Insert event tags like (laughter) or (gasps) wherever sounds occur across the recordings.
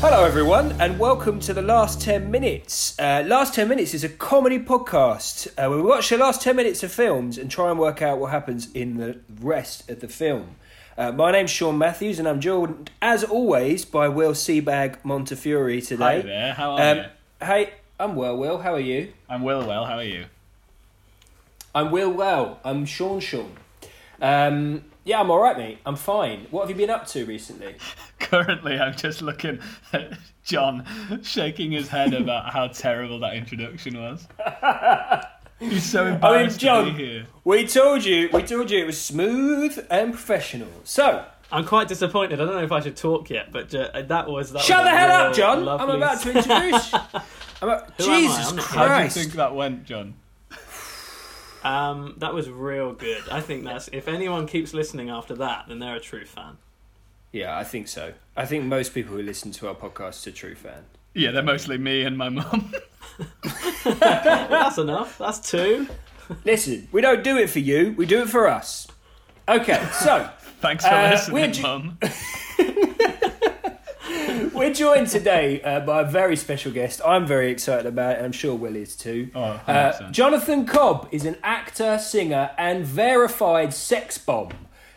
Hello, everyone, and welcome to the last 10 minutes. Uh, last 10 minutes is a comedy podcast uh, where we watch the last 10 minutes of films and try and work out what happens in the rest of the film. Uh, my name's Sean Matthews, and I'm joined, as always, by Will Seabag Montefiore today. Hi there, how are Um, you? hey, I'm well, Will. How are you? I'm Will Well, how are you? I'm Will Well. I'm Sean Sean. Um, yeah, I'm all right, mate. I'm fine. What have you been up to recently? (laughs) Currently, I'm just looking at Jon shaking his head about how terrible that introduction was. (laughs) He's so embarrassed Jon- to be here. We told you, we told you it was smooth and professional. So, I'm quite disappointed. I don't know if I should talk yet, but uh, that was that. Shut was the a hell up, real Jon! I'm about to introduce. I'm (laughs) a- Who am I? Jesus I'm not- How do you think that went, Jon? Um, that was real good. I think that's if anyone keeps listening after that, then they're a true fan. Yeah, I think so. I think most people who listen to our podcast are true fans. Yeah, they're mostly me and my mum. (laughs) Well, that's enough. That's two. Listen, we don't do it for you. We do it for us. Okay, so (laughs) Thanks for Uh, listening, we're ju- mum. (laughs) we're joined today uh, by a very special guest. I'm very excited about it. and I'm sure Will is too. Oh, Uh, Jonathan Cobb is an actor, singer, and verified sex bomb.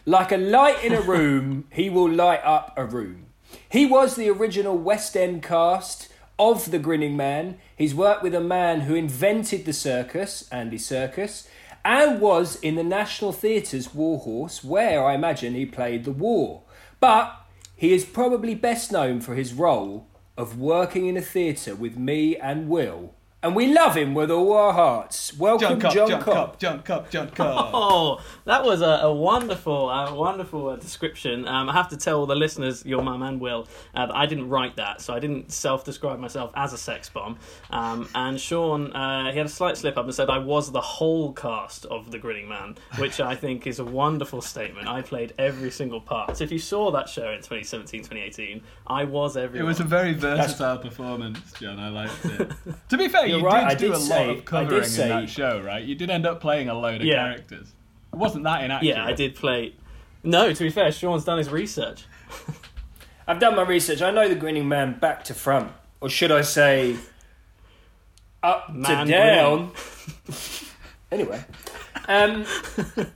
Like a light in a room, (laughs) he will light up a room. He was the original West End cast of The Grinning Man. He's worked with a man who invented the circus, Andy Serkis, and was in the National Theatre's War Horse, where I imagine he played the war. But he is probably best known for his role of working in a theatre with me and Will. And we love him with all our hearts. Welcome, Jon Cobb, Jon, Jon Cobb. Cobb, Jon Cobb, Jon Cobb. Oh, that was a, a wonderful, uh, wonderful uh, description. Um, I have to tell the listeners, your mum and Will, uh, that I didn't write that, so I didn't self-describe myself as a sex bomb. Um, and Sean, uh, he had a slight slip up and said I was the whole cast of The Grinning Man, which I think is a wonderful statement. I played every single part. So if you saw that show in 2017, 2018, I was every. It was a very versatile performance, Jon. I liked it. (laughs) to be fair, You're you right, I did do a say- lot I of did covering say- in that show, right? You did end up playing a load of Yeah. characters. It wasn't that inaccurate. yeah, I did play. No, to be fair, Sean's done his research. (laughs) I've done my research. I know the grinning man back to front. Or should I say up Man to down? (laughs) anyway. Um,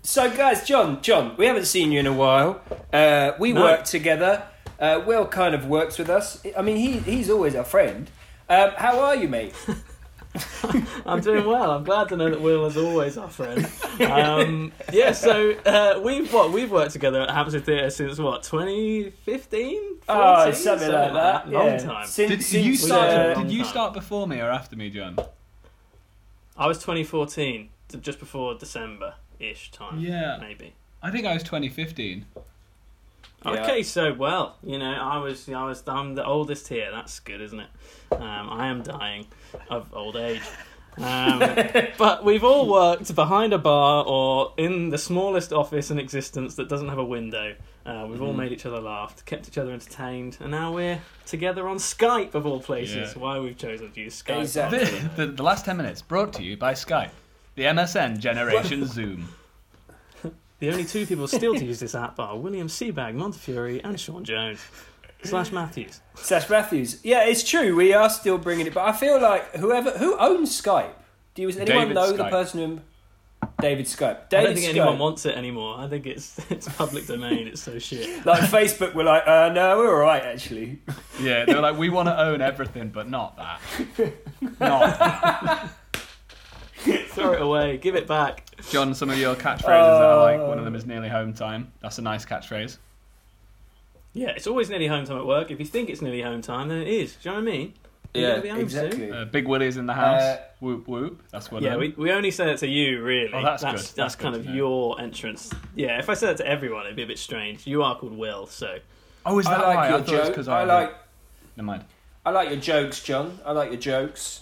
so guys, Jon, Jon, we haven't seen you in a while. Uh, we No. work together. Uh, Will kind of works with us. I mean, he he's always our friend. Um, how are you, mate? (laughs) (laughs) I'm doing well. I'm glad to know that Will is always our friend. (laughs) Um, yeah, so uh, we've what we've worked together at Hampstead Theatre since what 2015? Oh, 14? something like that. Long yeah. time. Since, Did since, you start? uh, did you start before me or after me, Jon? I was 2014, just before December ish time. Yeah. maybe. I think I was 2015. Yeah. Okay, so well, you know, I was I was I'm the oldest here. That's good, isn't it? Um, I am dying of old age. Um, (laughs) but we've all worked behind a bar or in the smallest office in existence that doesn't have a window. Uh, we've all Mhm. made each other laugh, kept each other entertained, and now we're together on Skype of all places. Yeah. Why we've chosen to use Skype? Exactly. The, the, the last 10 minutes brought to you by Skype, the MSN generation Zoom. The only two people still to use this app are William Seabag Montefiore and Sean Jones slash Matthews. Sash Matthews. Yeah, it's true. We are still bringing it, but I feel like whoever who owns Skype. Do you, does anyone David know the Skype. person who? David Skype. David I don't think Skype. anyone wants it anymore. I think it's (laughs) it's public domain. It's so shit. (laughs) like Facebook were like, uh, no, we're all right actually. Yeah, they were like, we want to own everything, but not that. (laughs) Not that. (laughs) Throw it away. Give it back. Jon, some of your catchphrases that I like. One Uh. of them is nearly home time. That's a nice catchphrase. Yeah, it's always nearly home time at work. If you think it's nearly home time, then it is. Do you know what I mean? You're Yeah, gonna be home exactly. Uh, Big Willie's in the house. Uh, whoop whoop. That's what. Yeah, um, we, we only say it to you, really. Oh, that's that's, good. That's That's kind good of your entrance. Yeah, if I said it to everyone, it'd be a bit strange. You are called Will, so Oh, is I that like why? your I thought it was I like Never mind. I like your jokes, Jon. I like your jokes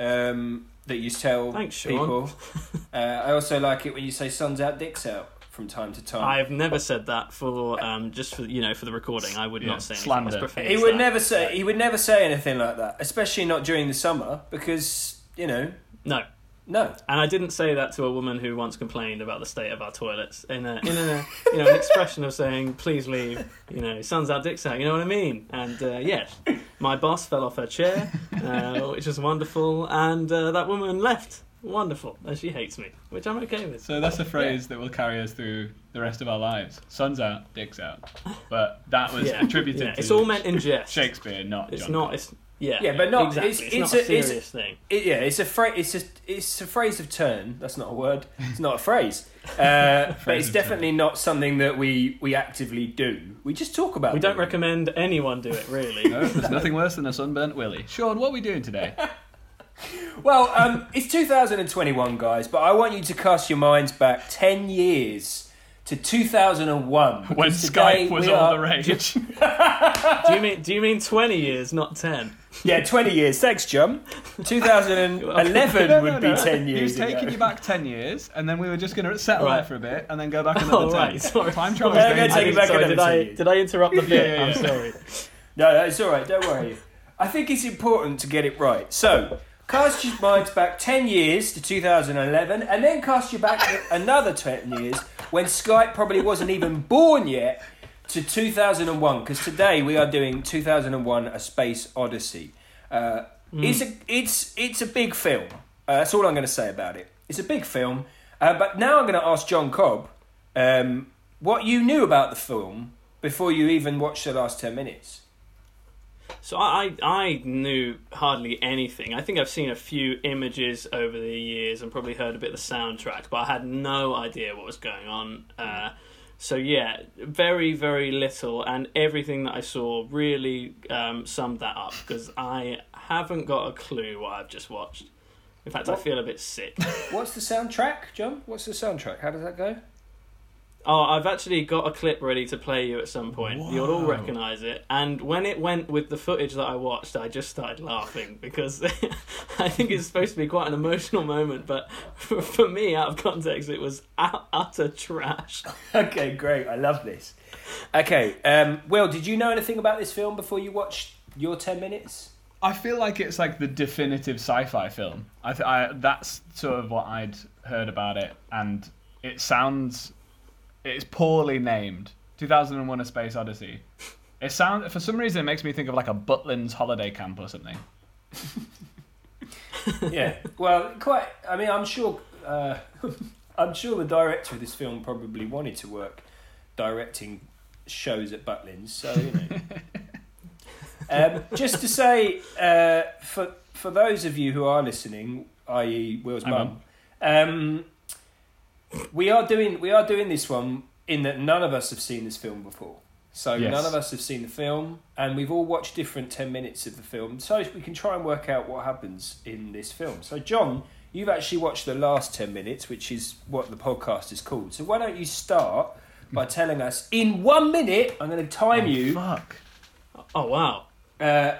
um, that you tell Thanks, Sean. people. (laughs) uh, I also like it when you say "suns out, dicks out" from time to time. I've never said that for um just for you know for the recording. I would Yeah, not say anything slander. as he would that. never say he would never say anything like that, especially not during the summer because you know No, No. And I didn't say that to a woman who once complained about the state of our toilets in a in a (laughs) you know an expression of saying please leave you know sun's out dicks out you know what I mean and uh, yes my boss fell off her chair uh, which was wonderful and uh, that woman left wonderful and she hates me which I'm okay with So that's a phrase that will carry us through the rest of our lives. Sun's out, dick's out. But that was (laughs) yeah, attributed yeah. to it's all meant in jest Shakespeare, not it's Jon not Cole. it's yeah Yeah, but not- exactly. it's- it's, it's not a a- it's- serious thing It, yeah, it's a phrase. It's a it's a phrase of turn. That's not a word. It's not a phrase. Uh, (laughs) but Phrase it's of turn. definitely not something that we we actively do. We just talk about. we don't them. recommend anyone do it really No, there's nothing worse than a sunburnt willy. Sean, what are we doing today? (laughs) Well, um, it's 2021, guys, but I want you to cast your minds back 10 years to 2001. When Skype was we all the rage. (laughs) do you mean do you mean 20 years not 10 Yeah, 20 years. Thanks, Jon. 2011 (laughs) No, no, would be no. 10 He years was taking ago. you back 10 years, and then we were just going to settle Right. there for a bit, and then go back another (laughs) Oh, 10. right, sorry. Time travel Yeah, is I'm gonna take it back sorry, another did I 10 years. did I interrupt the bit? Yeah, yeah, I'm sorry. No, no, it's all right. Don't worry. I think it's important to get it right. So, cast your minds back 10 years to 2011, and then cast you back (laughs) another 10 years when Skype probably wasn't even born yet to 2001, because today we are doing 2001: A Space Odyssey. Uh, It's a it's it's a big film. Uh, that's all I'm going to say about it. It's a big film. Uh, but now I'm going to ask Jon Cobb um, what you knew about the film before you even watched the last 10 minutes. So I, I I knew hardly anything. I think I've seen a few images over the years and probably heard a bit of the soundtrack, but I had no idea what was going on. Uh, so yeah, very very little, and everything that I saw really um, summed that up because I haven't got a clue what I've just watched. In fact, I feel a bit sick. What's the soundtrack, Jon? What's the soundtrack? How does that go? Oh, I've actually got a clip ready to play you at some point. You'll all recognise it. And when it went with the footage that I watched, I just started laughing because (laughs) I think it's supposed to be quite an emotional moment, but for, (laughs) for me, out of context, it was utter trash. (laughs) Okay, great. I love this. Okay, um, Will, did you know anything about this film before you watched your 10 minutes? I feel like it's like the definitive sci-fi film. I, th- I that's sort of what I'd heard about it, and it sounds it's poorly named. 2001: A Space Odyssey. It sounds for some reason it makes me think of like a Butlins holiday camp or something. (laughs) yeah. Well, quite. I mean, I'm sure. Uh, (laughs) I'm sure the director of this film probably wanted to work directing shows at Butlins. So you know. (laughs) um, just to say, uh, for for those of you who are listening, i.e., Will's mum, um, we are doing we are doing this one in that none of us have seen this film before. So Yes. none of us have seen the film, and we've all watched different ten minutes of the film, so we can try and work out what happens in this film. So Jon, you've actually watched the last ten minutes, which is what the podcast is called. So why don't you start by telling us in one minute? I'm going to time you. Fuck. Oh, wow. Uh,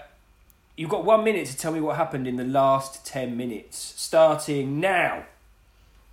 you've got one minute to tell me what happened in the last ten minutes, starting now.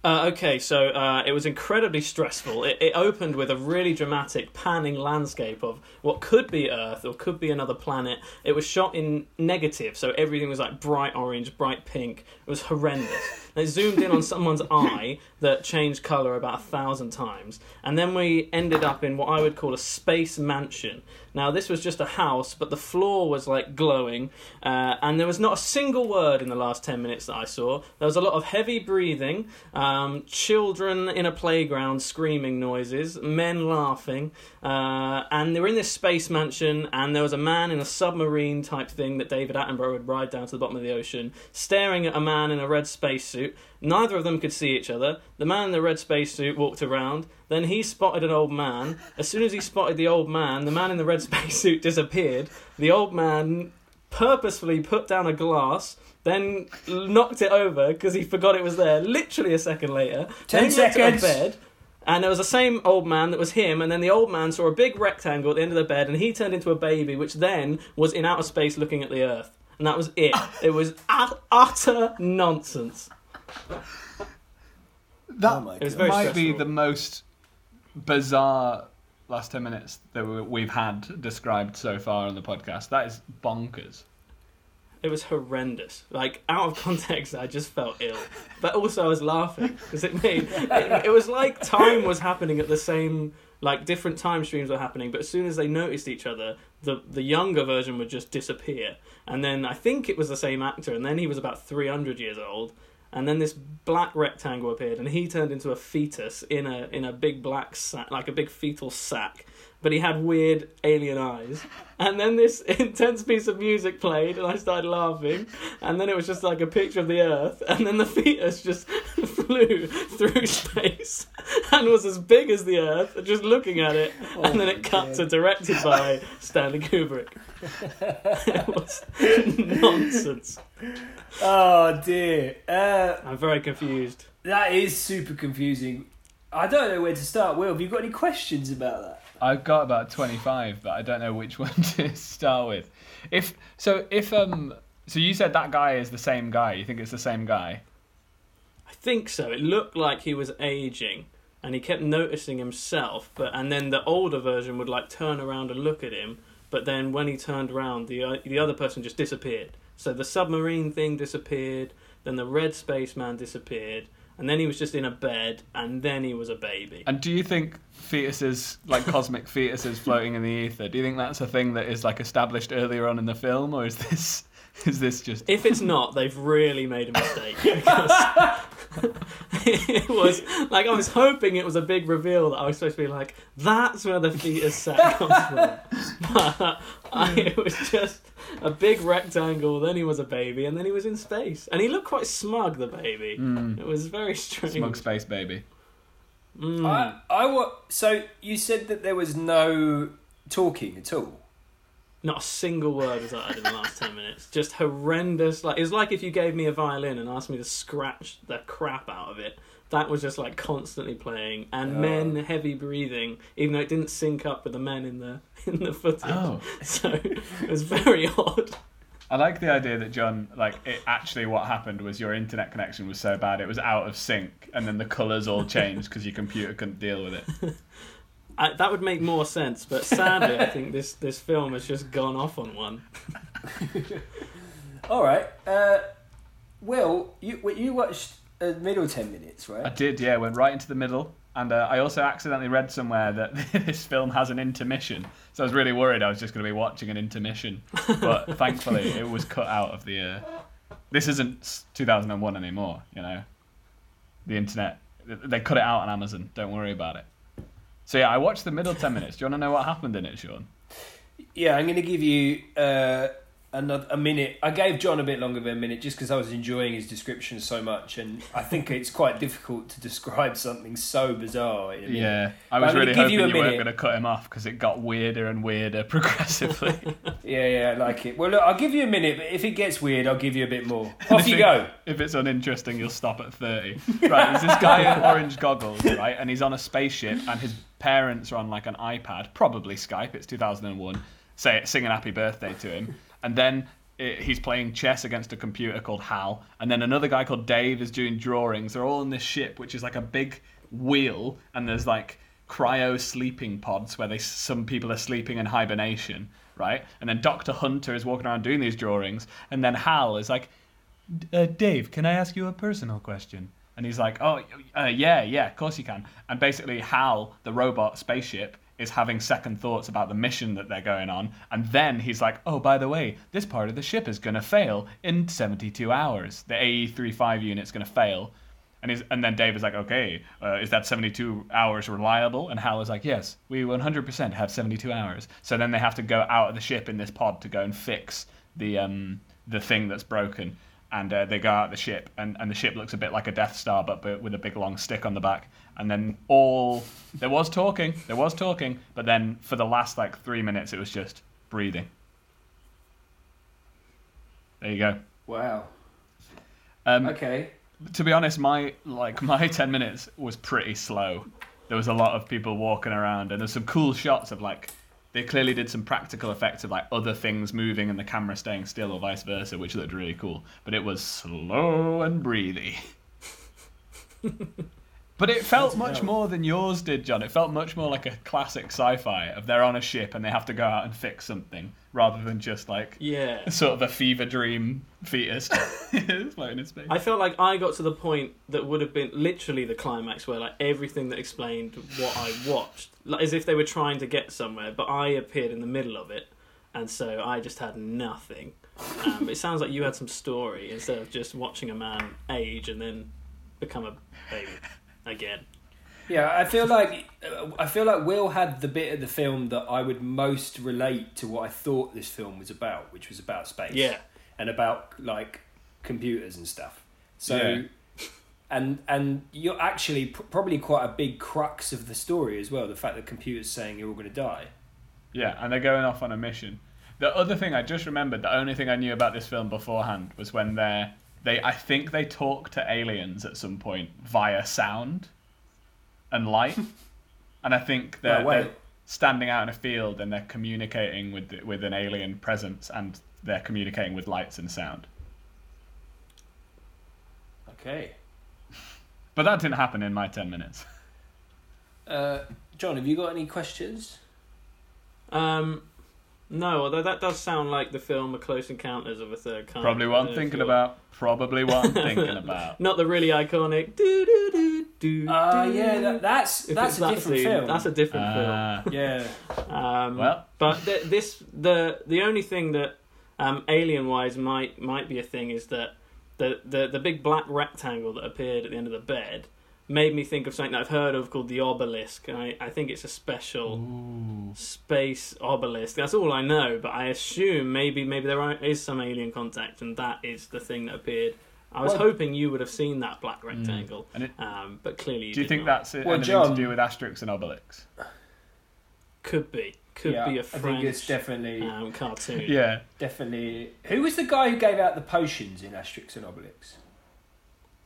Uh, okay, so uh, it was incredibly stressful. It, it opened with a really dramatic panning landscape of what could be Earth or could be another planet. It was shot in negative, so everything was like bright orange, bright pink. It was horrendous. They zoomed in on someone's (laughs) eye that changed colour about a thousand times, and then we ended up in what I would call a space mansion. Now, this was just a house, but the floor was like glowing, uh, and there was not a single word in the last 10 minutes that I saw. There was a lot of heavy breathing, um, children in a playground screaming noises, men laughing, uh, and they were in this space mansion, and there was a man in a submarine type thing that David Attenborough would ride down to the bottom of the ocean, staring at a man in a red spacesuit. Neither of them could see each other. The man in the red spacesuit walked around. Then he spotted an old man. As soon as he spotted the old man, the man in the red (laughs) spacesuit disappeared. The old man purposefully put down a glass, then knocked it over because he forgot it was there. Literally a second later. Ten then he went to a seconds. bed. And there was the same old man that was him, and then the old man saw a big rectangle at the end of the bed, and he turned into a baby, which then was in outer space looking at the Earth. And that was it. (laughs) it was utter nonsense. (laughs) That Oh my It was God. very might be the most bizarre last 10 minutes that we- we've had described so far on the podcast. That is bonkers. It was horrendous. Like out of (laughs) context, I just felt ill, but also I was laughing because it made it, it was like time was happening at the same like different time streams were happening. But as soon as they noticed each other, the the younger version would just disappear, and then I think it was the same actor, and then he was about three hundred years old, and then this black rectangle appeared, and he turned into a fetus in a in a big black sack, like a big fetal sack. But he had weird alien eyes, and then this (laughs) intense piece of music played, and I started laughing. And then it was just like a picture of the Earth, and then the fetus just (laughs) flew through space and was as big as the Earth, just looking at it. and then it cut to directed by Stanley Kubrick. (laughs) it was nonsense. Oh dear. Uh, I'm very confused. that is super confusing. I don't know where to start. Will, have you got any questions about that? I've got about 25, but I don't know which (laughs) one to start with. If so, if um, so you said that guy is the same guy. You think it's the same guy? I think so. It looked like he was aging, and he kept noticing himself. But and then the older version would like turn around and look at him. But then when he turned around, the uh, the other person just disappeared. So the submarine thing disappeared. Then the red spaceman disappeared. And then he was just in a bed, and then he was a baby. And do you think fetuses, like cosmic (laughs) fetuses floating in the ether, do you think that's a thing that is like established earlier on in the film, or is this (laughs) is this just If it's not, they've really made a mistake (laughs) it was like I was hoping it was a big reveal that I was supposed to be like, that's where the fetus sack comes from. (laughs) But I, it was just a big rectangle. Then he was a baby, and then he was in space, and he looked quite smug. The baby. It was very strange. smug space baby? Mm. I, I wa- So you said that there was no talking at all. Not a single word was uttered in the last ten minutes. Just horrendous. Like it was like if you gave me a violin and asked me to scratch the crap out of it. That was just like constantly playing, and Oh. men heavy breathing, even though it didn't sync up with the men in the (laughs) in the footage. Oh, So it was very odd. I like the idea that John, like, it actually what happened was your internet connection was so bad it was out of sync, and then the colours all changed because your computer couldn't deal with it. (laughs) I, that would make more sense, but sadly, I think this this film has just gone off on one. (laughs) All right. Uh, Will, you well, you watched uh, middle ten minutes, right? I did, yeah, went right into the middle. And uh, I also accidentally read somewhere that (laughs) this film has an intermission. So I was really worried I was just going to be watching an intermission. But (laughs) thankfully, it was cut out of the. Uh... This isn't 2001 anymore, you know? The internet. They cut it out on Amazon. Don't worry about it. So yeah, I watched the middle 10 minutes. Do you want to know what happened in it, Sean? Yeah, I'm going to give you uh, another a minute. I gave Jon a bit longer than a minute just because I was enjoying his description so much, and I think it's quite difficult to describe something so bizarre. Yeah, I was really hoping you you, weren't going to cut him off because it got weirder and weirder (laughs) progressively. (laughs) yeah, yeah, I like it. Well, look, I'll give you a minute, but if it gets weird, I'll give you a bit more. (laughs) Off you go. If it's uninteresting, you'll stop at 30. Right, there's this guy in orange goggles, right? And he's on a spaceship, and his parents are on like an iPad, probably Skype, it's 2001, say, singing happy birthday to him. And then eh, he's playing chess against a computer called Hal. And then another guy called Dave is doing drawings. They're all in this ship, which is like a big wheel, and there's like cryo sleeping pods where they some people are sleeping in hibernation, right? And then Doctor Hunter is walking around doing these drawings, and then Hal is like, uh, Dave, can I ask you a personal question? And he's like, oh, uh, yeah, yeah, of course you can. And basically, Hal, the robot spaceship, is having second thoughts about the mission that they're going on. And then he's like, oh, by the way, this part of the ship is going to fail in 72 hours. The AE-35 unit's going to fail. And, he's, and then Dave is like, okay, uh, is that 72 hours reliable? And Hal is like, yes, we 100% have 72 hours. So then they have to go out of the ship in this pod to go and fix the, um, the thing that's broken. And uh, they go out the ship, and, and the ship looks a bit like a Death Star, but, but with a big long stick on the back. And then all there was talking, there was talking, but then for the last like three minutes, it was just breathing. There you go. Wow. Um, Okay. to be honest, my like my (laughs) ten minutes was pretty slow. There was a lot of people walking around, and there's some cool shots of like they clearly did some practical effects of like other things moving and the camera staying still, or vice versa, which looked really cool. But it was slow and breathy. (laughs) But it felt much more than yours did, Jon. It felt much more like a classic sci-fi of they're on a ship and they have to go out and fix something, rather than just like Yeah. (laughs) sort of a fever dream fetus (laughs) floating in space. I felt like I got to the point that would have been literally the climax where like everything that explained what I watched, like, as if they were trying to get somewhere, but I appeared in the middle of it, and so I just had nothing. Um, it sounds like you had some story instead of just watching a man age and then become a baby again. Yeah, I feel like I feel like Will had the bit of the film that I would most relate to what I thought this film was about, which was about space. Yeah. and about like computers and stuff. So, Yeah. and and you're actually pr- probably quite a big crux of the story as well. The fact that computers saying you're all going to die. Yeah, and they're going off on a mission. The other thing I just remembered, the only thing I knew about this film beforehand was when they're they I think they talk to aliens at some point via sound and light. (laughs) and I think they're, Right, wait. they're standing out in a field and they're communicating with the, with an alien presence and they're communicating with lights and sound. Okay. (laughs) But that didn't happen in my 10 minutes. Uh, Jon, have you got any questions? Um, no, although that does sound like the film A Close Encounters of a Third Kind. Probably I what don't I'm know if thinking you're- about. Probably what (laughs) I'm thinking about. Not the really iconic. Do do do do. Ah, do. yeah, that, that's If that's it's a that different scene, film. That's a different Ah, yeah. film. Um, well, but th- this the the only thing that um, alien wise might might be a thing is that the, the the big black rectangle that appeared at the end of the bed made me think of something that I've heard of called the obelisk, and I, I think it's a special space obelisk. That's all I know, but I assume maybe maybe there are, is some alien contact, and that is the thing that appeared. I was Well- hoping you would have seen that black rectangle, and it, um, but clearly you do you did think not. that's Well, anything Jon- to do with Asterix and Obelix? could be could yeah, be a I think it's definitely um, cartoon? Yeah. definitely. Who was the guy who gave out the potions in Asterix and Obelix?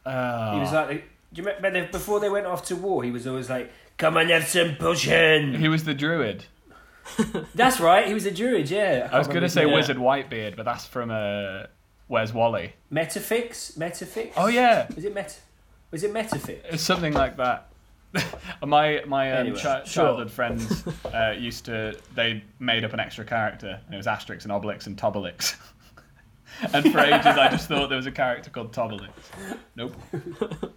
Uh, He was like, do you remember before they went off to war? He was always like, "Come and have some potion." he was the druid. (laughs) That's right. He was a druid. Yeah. I was going to say name. Wizard Whitebeard, but that's from uh, Where's Wally? Metafix. Metafix. Oh yeah, Is it Met? Was it Metafix? it's something like that. (laughs) my my um, Anyway, chi- sure. childhood friends (laughs) uh, used to they made up an extra character and it was Asterix and Obelix and Tobelix. And for ages I just thought there was a character called Tobelix. Nope.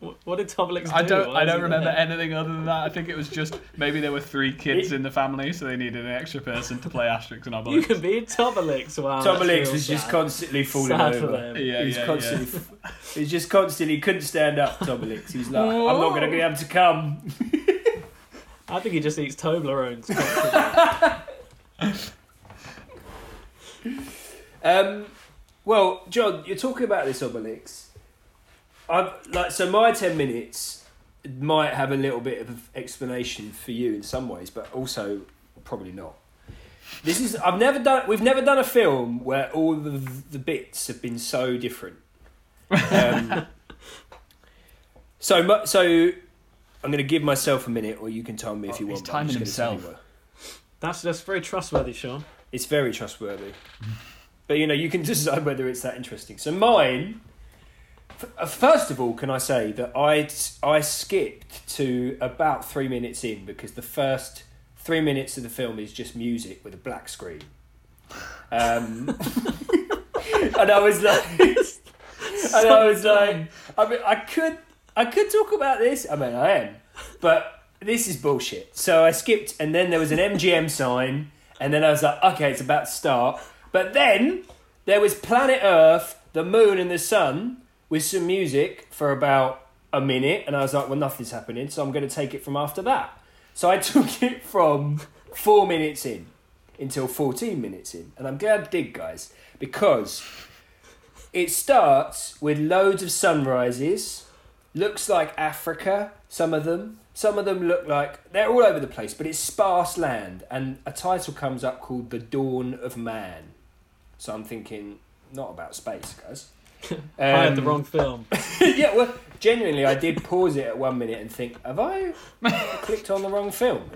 What- What did Tobelix do? I don't Why I don't remember there? anything other than that. I think it was just maybe there were three kids in the family, so they needed an extra person to play Asterix and Obelix. You can be Tobelix. Wow, that's Tobelix real was just constantly falling Sad for over. them. Yeah, he was yeah, constantly. He was just constantly couldn't stand up. Tobelix. He's was like, "I'm not going to be able to come." (laughs) I think he just eats Toblerones. (laughs) Um, well, Jon, you're talking about this Obelix. I've like so my ten minutes might have a little bit of explanation for you in some ways, but also probably not. This is I've never done. We've never done a film where all the the bits have been so different. Um, so so I'm going to give myself a minute, or you can tell me if Oh, you he's want. but I'm timing gonna himself. tell you what. That's that's very trustworthy, Sean. It's very trustworthy. But you know, you can (laughs) decide whether it's that interesting. So mine, uh, first of all, can I say that I I skipped to about three minutes in because the first three minutes of the film is just music with a black screen. Um, (laughs) and I was like, (laughs) and I was like, I mean, I could I could talk about this. I mean, I am, but this is bullshit. So I skipped, and then there was an MGM sign, and then I was like, okay, it's about to start. But then there was planet Earth, the moon, and the sun with some music for about a minute, and I was like, well, nothing's happening, so I'm going to take it from after that. So I (laughs) took it from four minutes in until 14 minutes in, and I'm glad I did, guys, because it starts with loads of sunrises. Looks like Africa, some of them. Some of them look like they're all over the place, but it's sparse land. And a title comes up called The Dawn of Man. So I'm thinking, not about space, guys. (laughs) I had the Um, wrong film. (laughs) yeah, well, genuinely, I did pause it at one minute and think, have I clicked on the wrong film?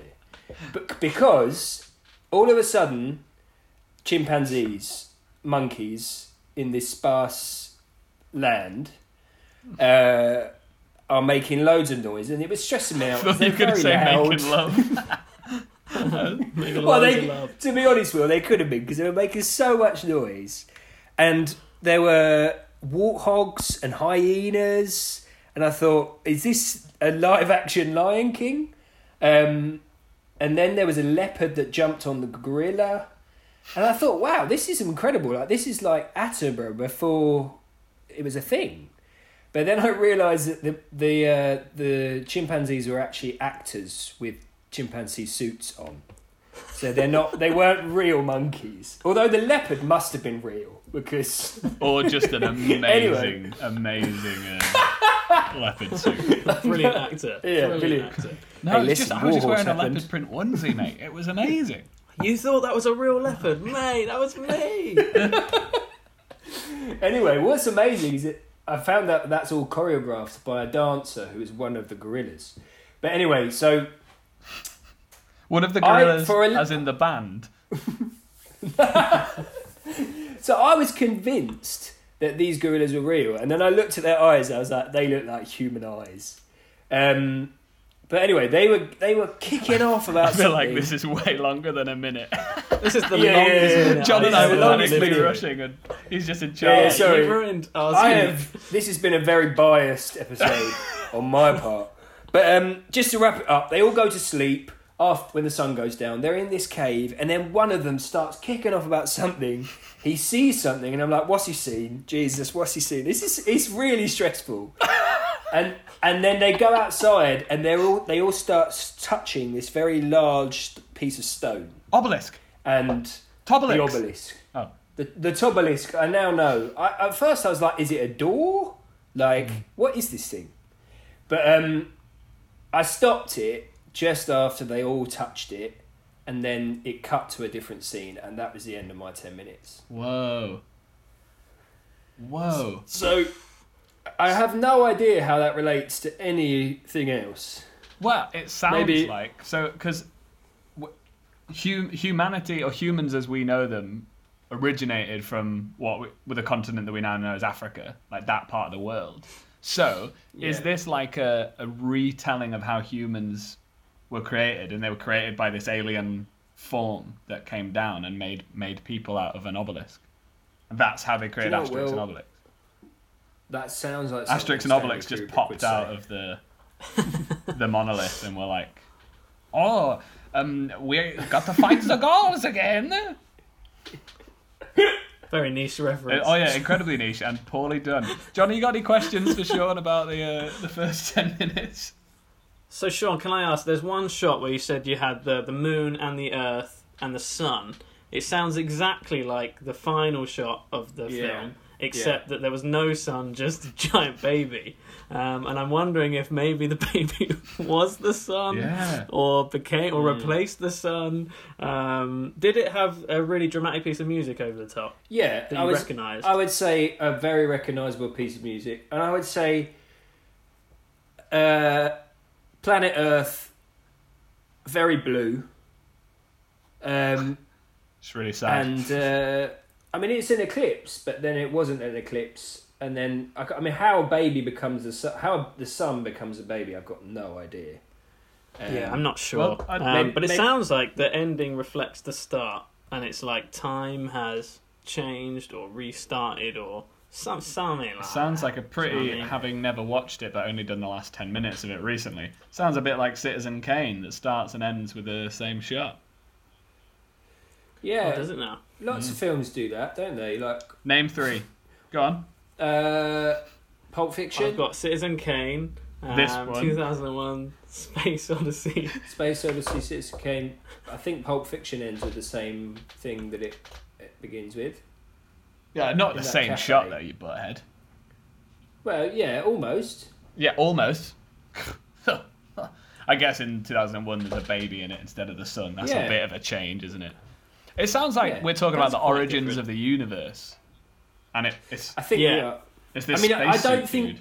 But because all of a sudden, chimpanzees, monkeys in this sparse land uh, are making loads of noise, and it was stressing me out. (laughs) They're you were going to very loud. Making love. Making Well, they, to be honest, Will, they could have been because they were making so much noise, and there were warthogs and hyenas, and I thought, is this a live action Lion King? Um, and then there was a leopard that jumped on the gorilla, and I thought, wow, this is incredible. Like this is like Attenborough before it was a thing. But then I realised that the the uh, the chimpanzees were actually actors with chimpanzee suits on. So they're not they weren't real monkeys. Although the leopard must have been real because (laughs) or just an (laughs) amazing, Anyway. amazing uh, (laughs) leopard suit. Brilliant actor. Yeah, brilliant, brilliant. actor. No, Hey, it was listen, just, I was just Warhorse wearing a leopard print onesie, mate. It was amazing. You thought that was a real leopard, mate? That was me. anyway, what's amazing is that I found that that's all choreographed by a dancer who is one of the gorillas. But anyway, so One of the I- gorillas, for a- as in the band. (laughs) so I was convinced that these gorillas were real, and then I looked at their eyes. And I was like, they look like human eyes. Um, but anyway, they were they were kicking off about. (laughs) I feel like this is way longer than a minute. (laughs) This is the Yeah, yeah, longest yeah. minute. Jon and I This were is the ever longest panicking lived and video. rushing, and he's just in Yeah, charge. yeah, Yeah, sorry. you ruined our I have. This has been a very biased episode on my part. But um, just to wrap it up, they all go to sleep after when the sun goes down. They're in this cave, and then one of them starts kicking off about something. He sees something, and I'm like, "What's he seen? Jesus, what's he seen? This is it's really stressful." (laughs) and and then they go outside, and they're all they all start touching this very large piece of stone Obelisk. and the obelisk. Oh. The the obelisk. I now know. I, at first, I was like, "Is it a door? Like, Mm. what is this thing?" But um, I stopped it just after they all touched it, and then it cut to a different scene, and that was the end of my ten minutes. Whoa. Whoa. So, I have no idea how that relates to anything else. Well, it sounds Maybe- like so because hum- humanity or humans as we know them originated from what we, with a continent that we now know as Africa, like that part of the world. So, is this like a, a retelling of how humans were created, and they were created by this alien form that came down and made made people out of an obelisk? And that's how they created know, Asterix and Will, Obelix. That sounds like something Asterix and Stanley Obelix just popped out say. of the the monolith and were like, "Oh, um, we got to fight the Gauls again." Very niche reference. oh yeah, incredibly niche and poorly done. Johnny, you got any questions for Sean about the uh, the first (laughs) ten minutes? So, Sean, can I ask? There's one shot where you said you had the the moon and the Earth and the sun. It sounds exactly like the final shot of the Yeah. film, except that there was no sun, (laughs) just a giant baby. Um, and I'm wondering if maybe the (laughs) baby was the sun, Yeah. or became or Mm. replaced the sun. Um, did it have a really dramatic piece of music over the top Yeah, that I you was, recognised? I would say a very recognisable piece of music, and I would say uh, Planet Earth, very blue, um, It's really sad. and uh, I mean it's an eclipse, but then it wasn't an eclipse, and then I, I mean how a baby becomes a su- how the sun becomes a baby, I've got no idea. Um, Yeah, I'm not sure. well, um, maybe- but it maybe- sounds like the ending reflects the start, and it's like time has changed or restarted or some something like sounds that. like a pretty, Something. having never watched it but only done the last 10 minutes of it recently, sounds a bit like Citizen Kane that starts and ends with the same shot. Yeah, Oh, does it now? lots Mm. of films do that, don't they? Like Name three. Go on. uh, Pulp Fiction, I've got Citizen Kane, um, This one. 2001 Space Odyssey. (laughs) Space Odyssey, Citizen Kane. I think Pulp Fiction ends with the same thing that it, it begins with. Yeah, not the same cafe. shot though, you butthead. Well, yeah, almost. Yeah, almost. (laughs) I guess in 2001 there's a baby in it instead of the sun. That's Yeah. a bit of a change, isn't it? It sounds like Yeah, we're talking about the origins different. of the universe, and it, it's I think. Yeah. Yeah. it's I mean, I don't think. dude.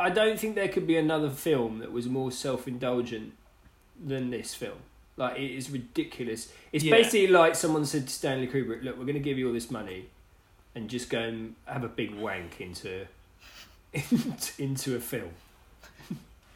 I don't think there could be another film that was more self-indulgent than this film. Like it is ridiculous. It's Yeah. basically like someone said to Stanley Kubrick, "Look, we're going to give you all this money, and just go and have a big wank into (laughs) into a film."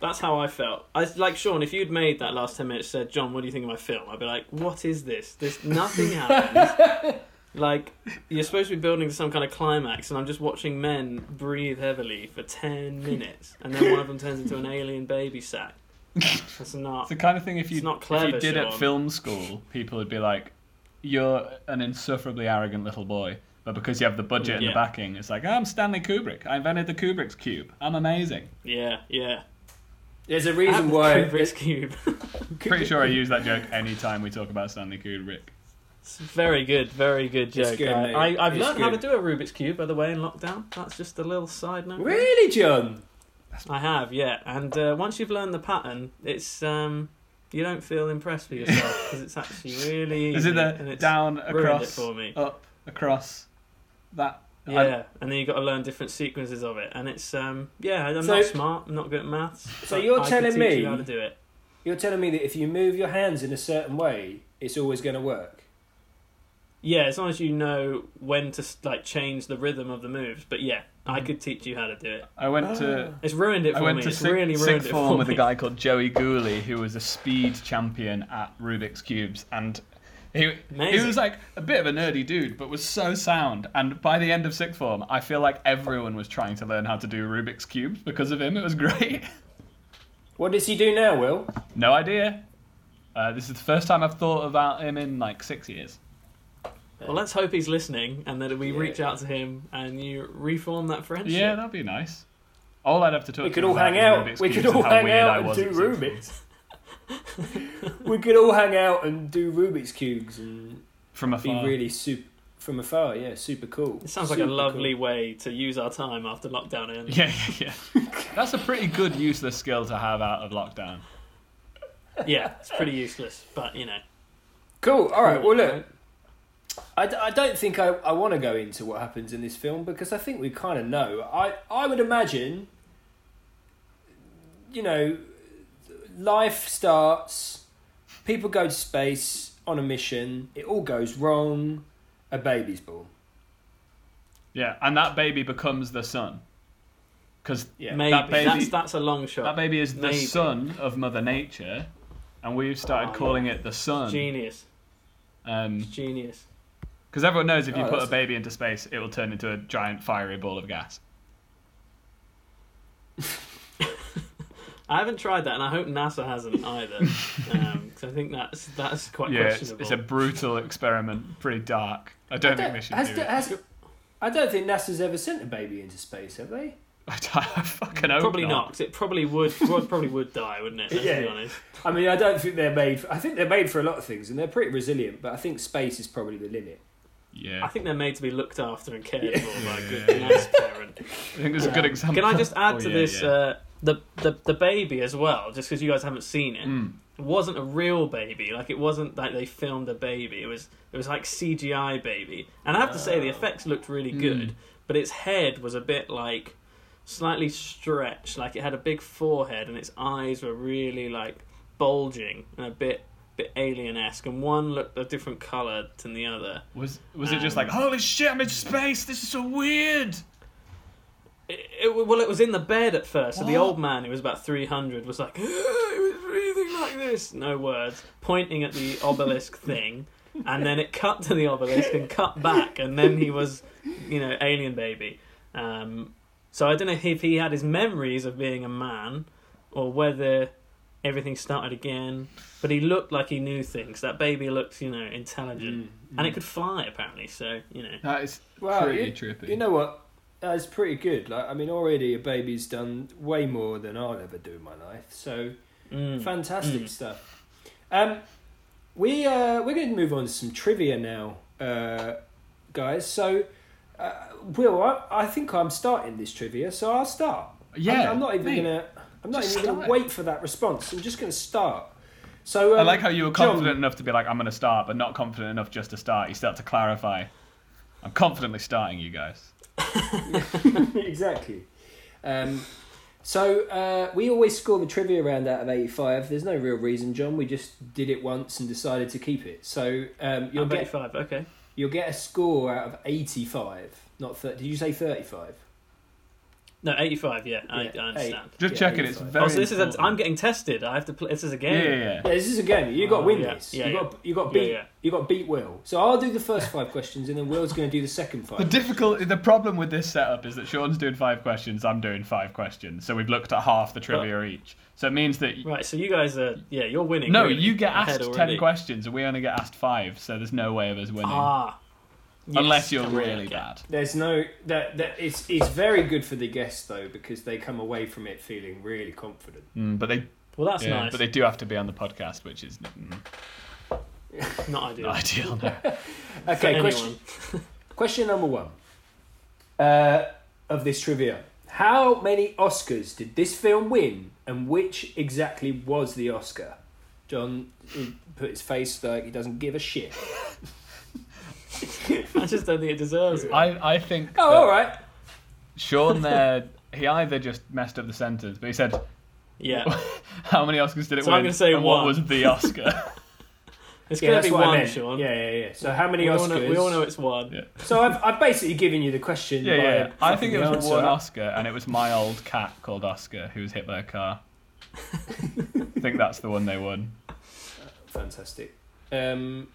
That's how I felt. I like Sean. If you'd made that last ten minutes, said, "Jon, what do you think of my film?" I'd be like, "What is this? This nothing (laughs) happens." like you're supposed to be building to some kind of climax, and I'm just watching men breathe heavily for ten minutes, and then one of them turns into an alien baby sack. That's not. It's the kind of thing if you It's not if clever, you did at film school, people would be like, "You're an insufferably arrogant little boy." But because you have the budget and Yeah. the backing, it's like, I'm Stanley Kubrick. I invented the Kubrick's cube. I'm amazing. Yeah, yeah. There's a reason the why. Kubrick's cube. (laughs) Pretty sure I use that joke anytime we talk about Stanley Kubrick. It's very good, very good joke. good, I, I, I've It's learned how to do a Rubik's cube, by the way, in lockdown. That's just a little side note. Really, Jon? I have, yeah. And uh, once you've learned the pattern, it's um, you don't feel impressed with yourself because it's actually really easy. (laughs) Is it and the it's down, ruined it across, for me. up, across, that? I- Yeah, and then you've got to learn different sequences of it, and it's um, yeah. I'm So- not smart. I'm not good at maths. So you're I telling me- you how to do it. You're telling me that if you move your hands in a certain way, it's always going to work. Yeah, as long as you know when to like change the rhythm of the moves. But yeah, I Mhm. could teach you how to do it. I went to Ah. It's ruined it I for went me. to It's six, really ruined sixth it form for with a guy called Joey Gooley, who was a speed champion at Rubik's cubes, and he he was like a bit of a nerdy dude, but was so sound. And by the end of sixth form, I feel like everyone was trying to learn how to do Rubik's cubes because of him. It was (laughs) great. What does he do now, Will? no idea. Uh, this is the first time I've thought about him in like six years. Well, let's hope he's listening, and that we Yeah. reach out to him and you reform that friendship. Yeah, that'd be nice. All I'd have to talk We could all hang out. We could all hang out and do at sixth form. Rubik's. We could all hang out and do Rubik's cubes and from be afar. really super from afar. Yeah, super cool. It sounds like a lovely cool. way to use our time after lockdown ends. Yeah, yeah, yeah. That's a pretty good useless skill to have out of lockdown. yeah, it's pretty useless, but you know. Cool. All right. Well, look, Right? I, d- I don't think I, I want to go into what happens in this film because I think we kind of know. I, I would imagine, you know, life starts, people go to space on a mission, it all goes wrong, a baby's born. Yeah, and that baby becomes the sun. Because Yeah. That baby, that's that's a long shot. that baby is the Maybe. son of Mother Nature, and we've started Oh, calling it the sun. Genius, Um, genius. because everyone knows if you Oh, put a baby into space, it will turn into a giant fiery ball of gas. (laughs) I haven't tried that, and I hope NASA hasn't either, (laughs) because I think that's that's quite yeah, it's, questionable. it's a brutal experiment, pretty dark. I don't think they should has, do the- it. has- I don't think NASA's ever sent a baby into space, have they? (laughs) I, I fucking hope probably not. not, 'cause it probably would (laughs) would- probably would die, wouldn't it? Let's be Yeah. honest. I mean, I don't think they're made. For, I think they're made for a lot of things, and they're pretty resilient. But I think space is probably the limit. Yeah, I think they're made to be looked after and cared Yeah. for by a good, Yeah, yeah, nice parent. I think there's a good example. Can I just add Oh, to yeah, this yeah. Uh, the, the the baby as well? Just because you guys haven't seen it, Mm. it wasn't a real baby. Like it wasn't like they filmed a baby. It was it was like CGI baby. And I have to say the Oh. effects looked really Mm. good, but its head was a bit like slightly stretched. Like it had a big forehead and its eyes were really like bulging and a bit bit alien esque. And one looked a different color than the other. Was was it just Um, like holy shit? I'm in space. This is so weird. It, it, well, it was in the bed at first. So the What? old man, who was about 300, was like, (gasps) it was breathing like this. No words. Pointing at the obelisk (laughs) thing. And then it cut to the obelisk and cut back. And then he was, you know, alien baby. Um, so I don't know if he had his memories of being a man or whether everything started again. But he looked like he knew things. That baby looked, you know, intelligent. And it could fly, apparently. So, you know. That is Well, pretty you, trippy. you know what? That's pretty good. Like, I mean, already a baby's done way more than I'll ever do in my life. So Mm. fantastic Mm. stuff. Um, we uh, we're going to move on to some trivia now, uh, guys. So, uh, Will, I, I think I'm starting this trivia, so I'll start. yeah, I'm, I'm not even mate. gonna. I'm not even gonna wait for that response. I'm just gonna start. So um, I like how you were Jon- confident enough to be like, I'm going to start, but not confident enough just to start. You start to clarify. I'm confidently starting, you guys. (laughs) exactly. Um, so uh, we always score the trivia round out of eighty-five. There's no real reason, Jon. We just did it once and decided to keep it. So um, you'll get 85, okay. you'll get a score out of eighty-five. Not 30. Did you say thirty-five? No, 85. Yeah, I, Yeah, I understand. Just Yeah, checking. It's very. Oh, so this is a, important. I'm getting tested. I have to. Play, this is a game. yeah, yeah. Yeah, this is a game. You got to Oh, win yeah, this. yeah, you yeah. got you got beat. yeah. You got beat Will. So I'll do the first five questions, and then Will's going to do the second five. The five. difficult, the problem with this setup is that Sean's doing five questions, I'm doing five questions, so we've looked at half the trivia each. So it means that Right. So you guys are. Yeah, you're winning. no, really, you get ahead asked already. ten questions, and we only get asked five. So there's no way of us winning, Ah. Yes, unless you're come really okay. bad. There's no that that it's it's very good for the guests though because they come away from it feeling really confident. Mm, but they, Well, that's yeah, nice. but they do have to be on the podcast, which is mm, (laughs) Not ideal. not ideal. No. (laughs) Okay, question (laughs) question number one uh, of this trivia: How many Oscars did this film win, and which exactly was the Oscar? Jon put his face like he doesn't give a shit. (laughs) I just don't think it deserves it. I, I think. Oh, all right. Sean (laughs) there, he either just messed up the sentence, but he said, Yeah. (laughs) "How many Oscars did it So win?" I'm gonna say and what was the Oscar? It's Yeah, gonna be what I one, meant. Sean. Yeah, yeah, yeah. So how many We all, Oscars? know, we all know it's one. Yeah. So I've, I've basically given you the question. yeah, by yeah. I think it was answer. one Oscar, and it was my old cat called Oscar who was hit by a car. I think that's the one they won. Fantastic. Um,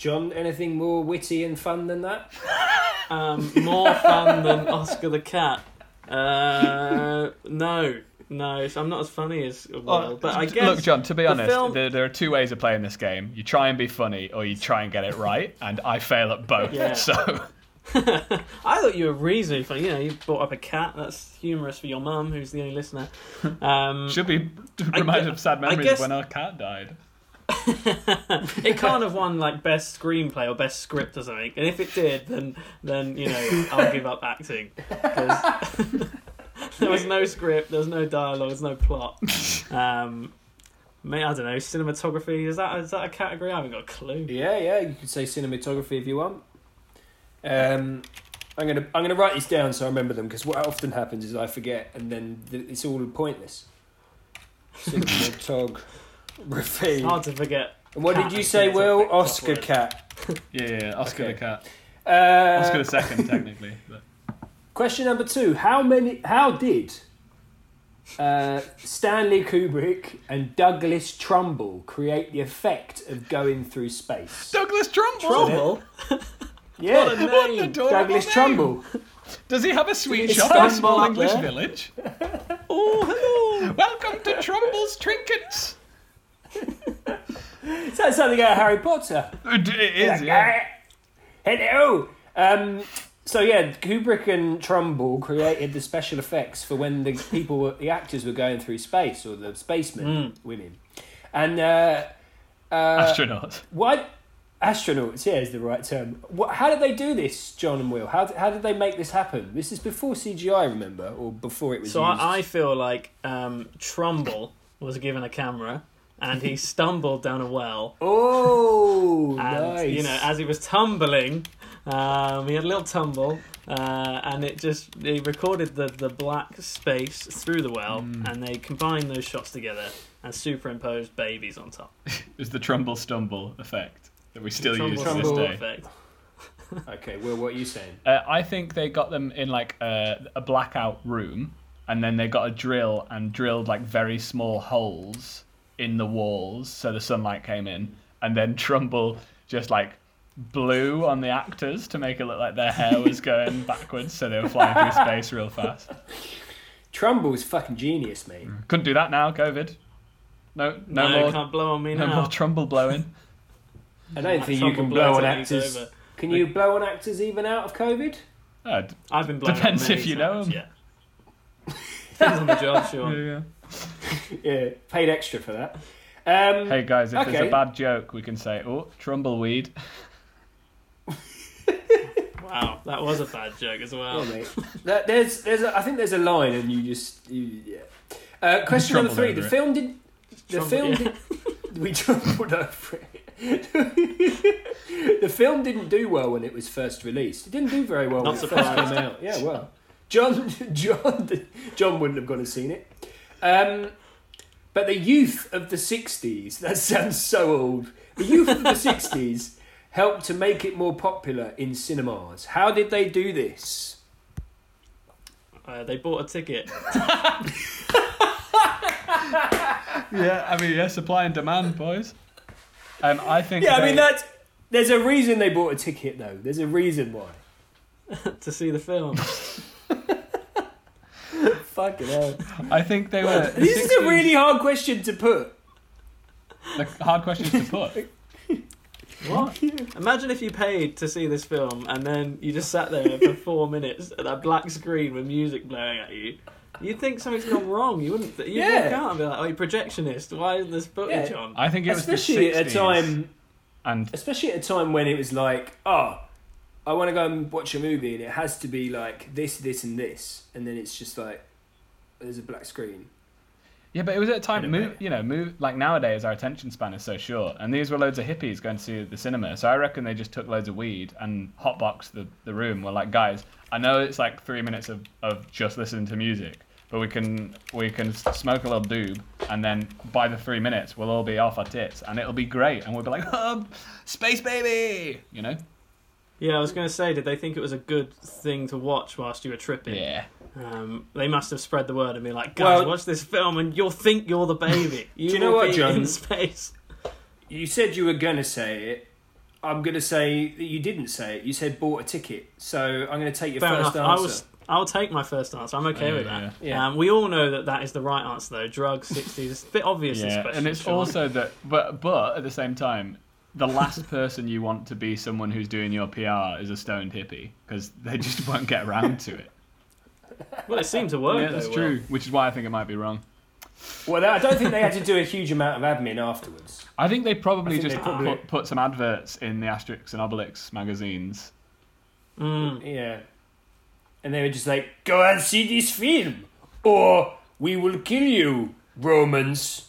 Jon, anything more witty and fun than that? (laughs) Um, more fun than Oscar the cat. Uh, no, no. So I'm not as funny as Will, Oh, but I guess. Look, Jon. To be the honest, film- there, there are two ways of playing this game. You try and be funny, or you try and get it right, and I fail at both. Yeah. So (laughs) I thought you were reasonably funny. You know, you brought up a cat. That's humorous for your mum, who's the only listener. (laughs) Um, should be reminded gue- of sad memories guess- of when our cat died. (laughs) it can't have won like best screenplay or best script or something. And if it did, then then you know I'll give up acting because (laughs) there was no script, there was no dialogue, there's no plot. Um, may I don't know cinematography is that is that a category? I haven't got a clue. Yeah, yeah. You could say cinematography if you want. Um, I'm gonna I'm gonna write these down so I remember them because what often happens is I forget and then th- it's all pointless. Cinematography. (laughs) It's hard to forget. And what Cat did you say, Will? Oscar word. cat. (laughs) Yeah, yeah, yeah. Oscar Okay. the cat. Uh, Oscar the second, technically. (laughs) But. Question number two: How many? How did uh, Stanley Kubrick and Douglas Trumbull create the effect of going through space? Douglas Trumbull. Trumbull. (laughs) Yeah, What a What an name. adorable Douglas name. Trumbull. Does he have a sweet It's shop in a small English there. village? Oh, hello. Welcome to Trumbull's Trinkets. Is that something out of Harry Potter? It it is, Like, yeah. "Ah, Hello. Um, so yeah, Kubrick and Trumbull created the special effects for when the people, were, the actors, were going through space, or the spacemen, Mm. women, and uh, uh, Astronaut. Why astronauts? Yeah, is the right term. What, how did they do this, Jon and Will? How, how did they make this happen? This is before CGI, remember, or before it was So used. I, I feel like um, Trumbull was given a camera and he stumbled down a well. oh, And nice. you know, as he was tumbling, um, he had a little tumble, uh, and it just he recorded the, the black space through the well, Mm. and they combined those shots together and superimposed babies on top. (laughs) It was the Trumbull Stumble effect that we still Trumbull use to this Trumbull day. effect. (laughs) okay, Will, what are you saying? Uh, I think they got them in like a, a blackout room, and then they got a drill and drilled like very small holes in the walls so the sunlight came in, and then Trumbull just like blew on the actors to make it look like their hair was going (laughs) backwards, so they were flying through space real fast. Trumbull's fucking genius, mate. Couldn't do that now, COVID. No, no, No, more, can't blow on me no now. more Trumbull blowing. I don't think you can blow blow on actors. over. Can you blow on actors even out of COVID? Uh, d- I've been blown Depends if you know times, 'em. Yeah. Depends on the job, sure. (laughs) yeah. Yeah, (laughs) paid extra for that. Um, Hey guys, if there's a bad joke, we can say, "Oh, Trumbleweed." (laughs) Wow, that was a bad joke as well. Yeah, mate. That- there's, there's, a, I think there's a line, and you just, you, yeah. Uh, question number three: The it. film did, the Trumbull- film yeah. did, we trumbled over it. (laughs) the film didn't do well when it was first released. It didn't do very well Not when it first came out. Yeah, well, Jon, Jon, Jon wouldn't have gone and seen it. Um, but the youth of the '60s, that (laughs) sounds so old. The youth of the '60s helped to make it more popular in cinemas. How did they do this? Uh, they bought a ticket. (laughs) yeah, I mean, yeah, supply and demand, boys. Um, I think. Yeah, I mean that's. There's a reason they bought a ticket though. There's a reason why. (laughs) to see the film. (laughs) Fucking hell. I think they were. the This is a really hard question to put. the hard questions to put. (laughs) What? Imagine if you paid to see this film and then you just sat there for four minutes at that black screen with music blaring at you. You'd think something's gone wrong. You wouldn't. You'd Yeah. look out and be like, "Oh, you projectionist! Why isn't this footage Yeah. on?" I think it was Especially at a time and especially at a time when it was like, oh, I want to go and watch a movie and it has to be like this, this, and this, and then it's just like there's a black screen. yeah, but it was at a time. In Move, you know, move like nowadays our attention span is so short, and these were loads of hippies going to see the cinema. So I reckon they just took loads of weed and hotboxed the the room. We're like, guys, I know it's like three minutes of, of just listening to music, but we can we can smoke a little doob, and then by the three minutes we'll all be off our tits, and it'll be great, and we'll be like, oh, space baby, you know? Yeah, I was going to say, did they think it was a good thing to watch whilst you were tripping? Yeah. Um, they must have spread the word and be like, "Guys, Well- watch this film, and you'll think you're the baby. (laughs) You, you know what, be Jon? In space. You said you were gonna say it. I'm gonna say that you didn't say it. You said bought a ticket, so I'm gonna take your Fair first enough. I answer. was. I'll take my first answer. I'm okay Yeah, with yeah, that. yeah. Um, we all know that that is the right answer, though. Drugs, 60s. It's a bit obvious. Yeah, and it's Sean. also that, but but at the same time, the last person you want to be someone who's doing your PR is a stoned hippie because they just (laughs) won't get around to it. Well, it seemed to work. yeah, that's Will. true. Which is why I think it might be wrong. Well, I don't think they had to do a huge amount of admin afterwards. I think they probably think just they probably- Put, put some adverts in the Asterix and Obelix magazines. Mm. Yeah, and they were just like, "Go and see this film, or we will kill you, Romans."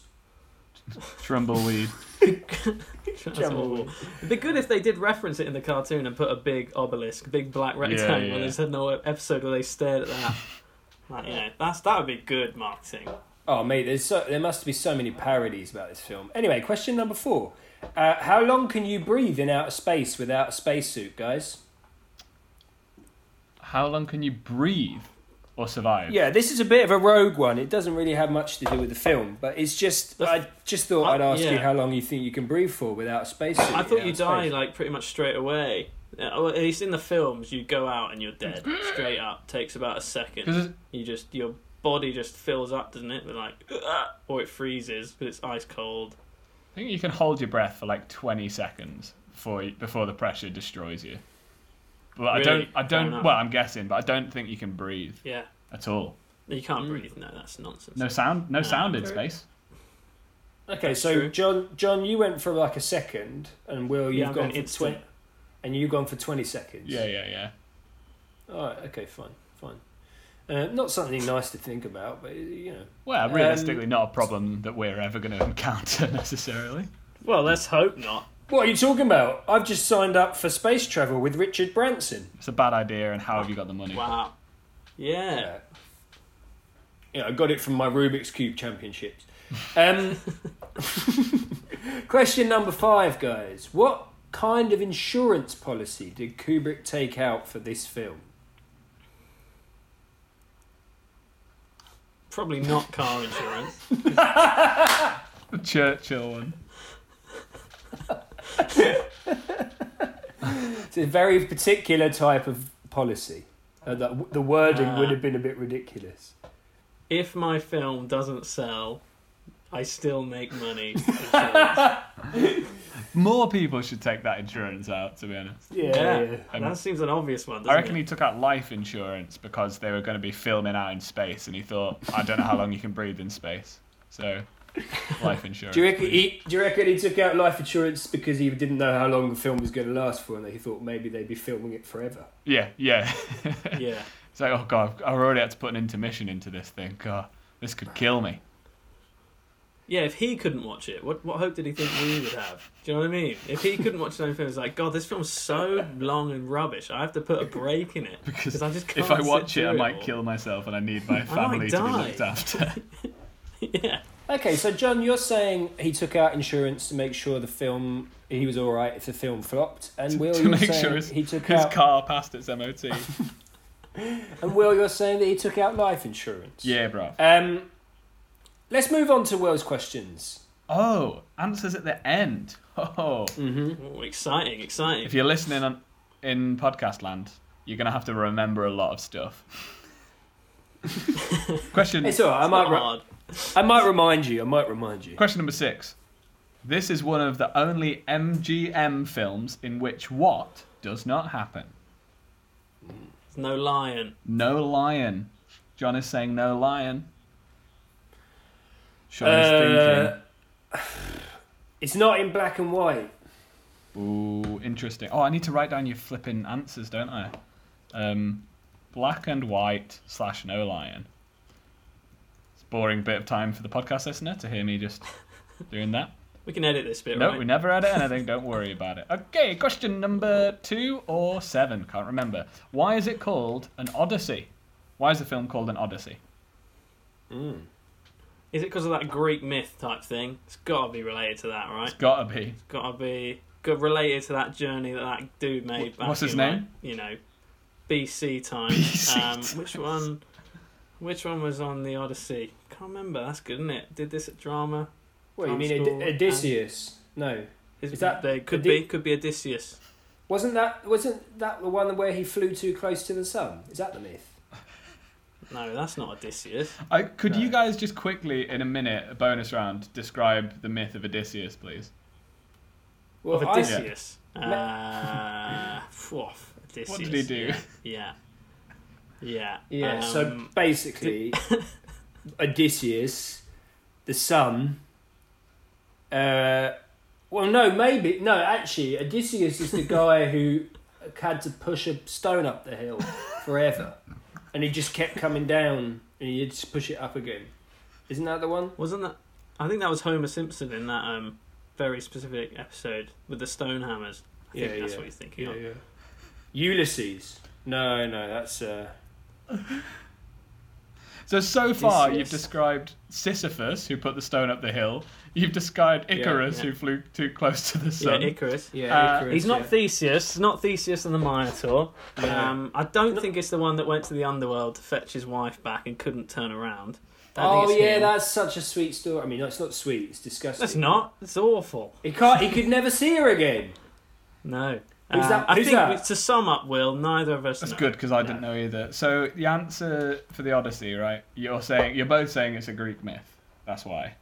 Trumbleweed. (laughs) That's awful. It'd be good if they did reference it in the cartoon and put a big obelisk, big black rectangle. yeah. There's no episode where they stared at that. (laughs) like, you know, that's that would be good marketing. Oh, mate, there's so, there must be so many parodies about this film. Anyway, question number four: uh, How long can you breathe in outer space without a spacesuit, guys? How long can you breathe or survive? Yeah, this is a bit of a rogue one. It doesn't really have much to do with the film, but it's just The- I just thought I- I'd ask you how long you think you can breathe for without a spacesuit. I thought you die space. like pretty much straight away. Yeah, well, at least in the films, you go out and you're dead (gasps) straight up. Takes about a second. You just your body just fills up, doesn't it? With like, (laughs) or it freezes because it's ice cold. I think you can hold your breath for like 20 seconds before before the pressure destroys you. But I don't. I don't. Well, I'm guessing, but I don't think you can breathe Yeah, at all. you can't breathe. No, that's nonsense. No sound. No No, sound in space. Okay, so True. Jon, Jon, you went for like a second, and Will, Yeah, you've I'm gone going for twenty, and you've gone for twenty seconds. Yeah, yeah, yeah. All right. Okay. Fine. Fine. Uh, not something nice to think about, but you know. Well, Um, realistically, not a problem that we're ever going (laughs) to encounter necessarily. Well, let's hope not. What are you talking about? I've just signed up for space travel with Richard Branson. It's a bad idea, and how have you got the money? Wow. Yeah. Yeah. Yeah, I got it from my Rubik's Cube championships. Um, (laughs) question number five, guys. What kind of insurance policy did Kubrick take out for this film? Probably not car insurance. (laughs) The Churchill one. It's a very particular type of policy. Uh, the, the wording Ah. would have been a bit ridiculous. if my film doesn't sell, I still make money. (laughs) (laughs) More people should take that insurance out, to be honest. Yeah, yeah. Um, that seems an obvious one. I Doesn't reckon it? he took out life insurance because they were going to be filming out in space, and he thought, I don't know how long you can breathe in space. So, (laughs) life insurance. Do you, reckon he, do you reckon he took out life insurance because he didn't know how long the film was going to last for and he thought maybe they'd be filming it forever? Yeah, yeah. Yeah. (laughs) It's like, oh god, I've already had to put an intermission into this thing. God, this could kill me. Yeah, if he couldn't watch it, what what hope did he think we would have? Do you know what I mean? If he couldn't watch his own film, it's like, God, this film's so long and rubbish. I have to put a break in it (laughs) Because I just can't. if I watch it, I might kill myself, and I need my family to be looked after. yeah. Okay, so Jon, you're saying he took out insurance to make sure the film he was all right if the film flopped, and Will, to you're make saying sure his, he took his out car passed its MOT. (laughs) And Will, you're saying that he took out life insurance. Yeah, bro. Um, let's move on to Will's questions. Oh, answers at the end. (laughs) Oh, Mm-hmm. Ooh, exciting, exciting. if you're listening on in podcast land, you're gonna have to remember a lot of stuff. (laughs) question It's all right. I It's might. not Re- hard. I might remind you. I might remind you. question number six. This is one of the only MGM films in which what does not happen? There's no lion. No lion. Jon is saying no lion. Sean is Uh, it's not in black and white. thinking. Ooh, interesting. Oh, I need to write down your flipping answers, don't I? Um, black and white slash no lion. Boring bit of time for the podcast listener to hear me just doing that. (laughs) We can edit this bit, No, right? we never edit anything. Don't worry about it. Okay, question number two or seven. Can't remember. Why is it called an Odyssey? Why is the film called an Odyssey? Mm. Is it because of that Greek myth type thing? It's got to be related to that, right? It's gotta be. It's got to be related to that journey that that dude made. What's his in, name? Like, you know, BC time. (laughs) BC um, time. Which one? Which one was on the Odyssey? Can't remember. That's good, isn't it? Did this at drama? What you mean, Od- Odysseus? No, Is, Is that they could Odi- be? Could be Odysseus. wasn't that wasn't that the one where he flew too close to the sun? Is that the myth? (laughs) No, that's not Odysseus. I, could you guys just quickly, in a minute, a bonus round, describe the myth of Odysseus, please? Well, of I- Odysseus. Uh, (laughs) phew, Odysseus. What did he do? Yeah. Yeah. Yeah. Um, so basically, (laughs) Odysseus, the son. Uh, well, no, maybe no. Actually, Odysseus is the guy (laughs) who had to push a stone up the hill forever, and he just kept coming down, and he had to push it up again. Isn't that the one? Wasn't that? I think that was Homer Simpson in that um, very specific episode with the stone hammers. I think that's what you're thinking of. yeah. Ulysses. No, no, that's uh. So, so far, Odysseus. you've described Sisyphus, who put the stone up the hill. You've described Icarus, yeah. who flew too close to the sun. Yeah, sun. Icarus. Yeah, Uh, Icarus, He's not yeah. Theseus. Not Theseus and the Minotaur. (laughs) Yeah. Um, I don't think it's the one that went to the underworld to fetch his wife back and couldn't turn around. Don't Oh yeah, him. that's such a sweet story. I mean, it's not sweet; it's disgusting. It's not. It's awful. He can't. He could never see her again. No. Who's that- I who's think that? to sum up, Will, neither of us. That's know. good because I didn't know either. So the answer for the Odyssey, right? You're saying you're both saying it's a Greek myth. That's why.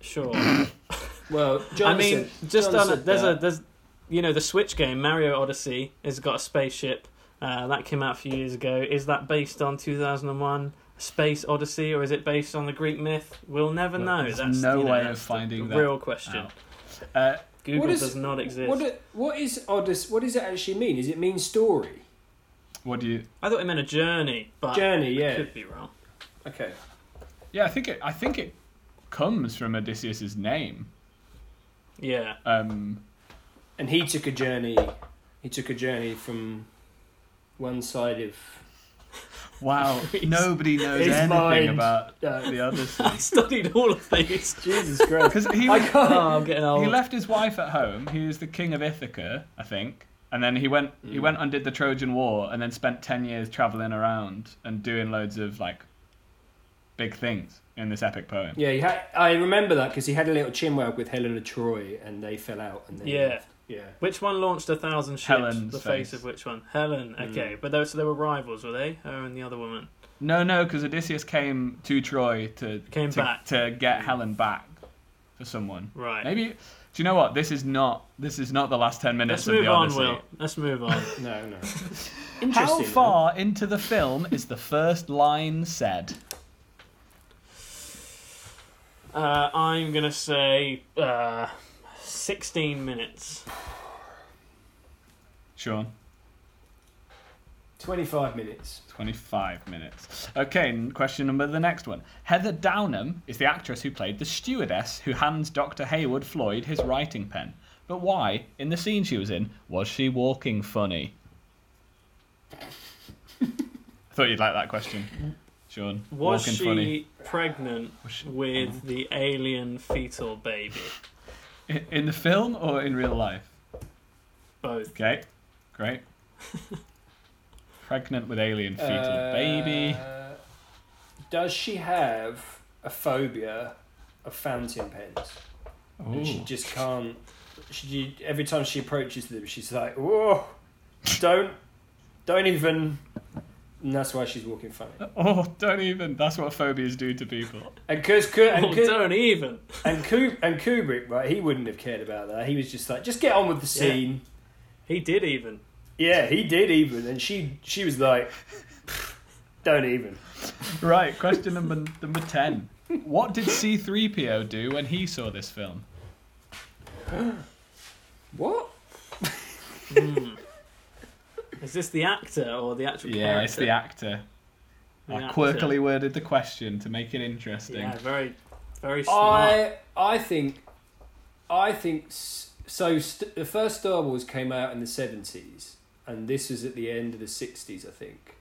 Sure. (laughs) Well, Jon I mean, just Jon on a, said there's a there's you know the Switch game Mario Odyssey has got a spaceship uh, that came out a few years ago. Is that based on 2001 Space Odyssey or is it based on the Greek myth? We'll never Well, know. there's That's no you know, way of that's the- finding the that real question. out. Uh, Google What is- does not exist. What, what is Odyssey? What does it actually mean? Does it mean story? what do you? I thought it meant a journey, but Journey, I yeah. could be wrong. Okay. Yeah, I think it. I think it comes from Odysseus's name. Yeah. Um, And he took a journey. He took a journey from one side of. Wow, (laughs) nobody knows His anything mind. about Uh, the Odyssey. (laughs) I studied all of these. (laughs) Jesus Christ! Because he, I can't. Oh, I'm getting old. he left his wife at home. He was the king of Ithaca, I think. And then he went he Mm. went and did the Trojan War, and then spent ten years traveling around and doing loads of like big things in this epic poem. Yeah, he had, I remember that because he had a little chinwag with Helen of Troy, and they fell out. And then Yeah. Yeah. Which one launched a thousand ships? Helen's the face. face. of which one? Helen. Mm. Okay, but those so they were rivals, were they? Her and the other woman. No, no, because Odysseus came to Troy to Came to, back. to get Helen back for someone. Right. Maybe. Do you know what? This is not. This is not the last ten minutes Let's of move the on, Odyssey. Will. Let's move on. (laughs) No, no. (laughs) How Interesting. though. far into the film is the first line said? uh, I'm gonna say uh, 16 minutes. Sean. Twenty-five minutes. 25 minutes. Okay, n- question number the next one. Heather Downham is the actress who played the stewardess who hands Dr. Heywood Floyd his writing pen. But why, in the scene she was in, was she walking funny? I thought you'd like that question, Sean. Was walking she funny. pregnant Was she- with the alien fetal baby? In, in the film or in real life? Both. Okay, great. (laughs) Pregnant with alien fetal baby. Uh, Does she have a phobia of fountain pens? And she just can't. She every time she approaches them, she's like, "Whoa, don't, don't even." And that's why she's walking funny. Oh, don't even. That's what phobias do to people. And because and, Oh, Ku- don't even. and, Ku- and Kubrick, right? He wouldn't have cared about that. He was just like, "Just get on with the Yeah. scene." He did even. Yeah, he did even, and she she was like, "Don't even." Right, question number number 10. What did C3PO do when he saw this film? What? (laughs) Hmm. Is this the actor or the actual player? Yeah, character? it's the actor. The I actor. quirkily worded the question to make it interesting. Yeah, very, very smart. I I think I think so. St- the first Star Wars came out in the seventies, and this was at the end of the sixties, I think.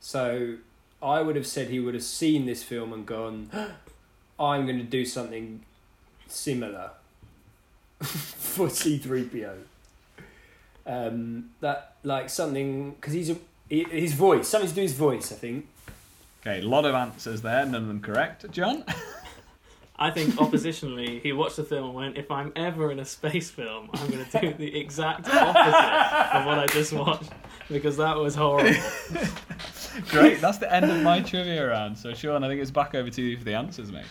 So I would have said he would have seen this film and gone, (gasps) "I'm going to do something similar (laughs) for C three PO." Um, that like something because he's a he- his voice something to do with his voice. I think. Okay, a lot of answers there, none of them correct. Jon? I think oppositionally, he watched the film and went, if I'm ever in a space film, I'm going to do the exact opposite of what I just watched because that was horrible. (laughs) Great, that's the end of my trivia round. So, Sean, I think it's back over to you for the answers, mate.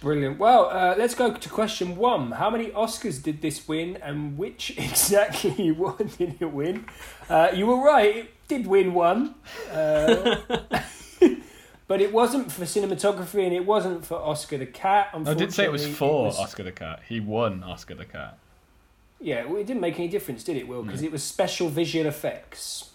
Brilliant. Well, uh, let's go to question one. How many Oscars did this win, and which (laughs) exactly one (laughs) did it win? Uh, you were right; it did win one, uh, (laughs) but it wasn't for cinematography, and it wasn't for Oscar the Cat. I did say it was for was- Oscar the Cat. He won Oscar the Cat. Yeah, well, it didn't make any difference, did it, Will? Because it was special visual effects.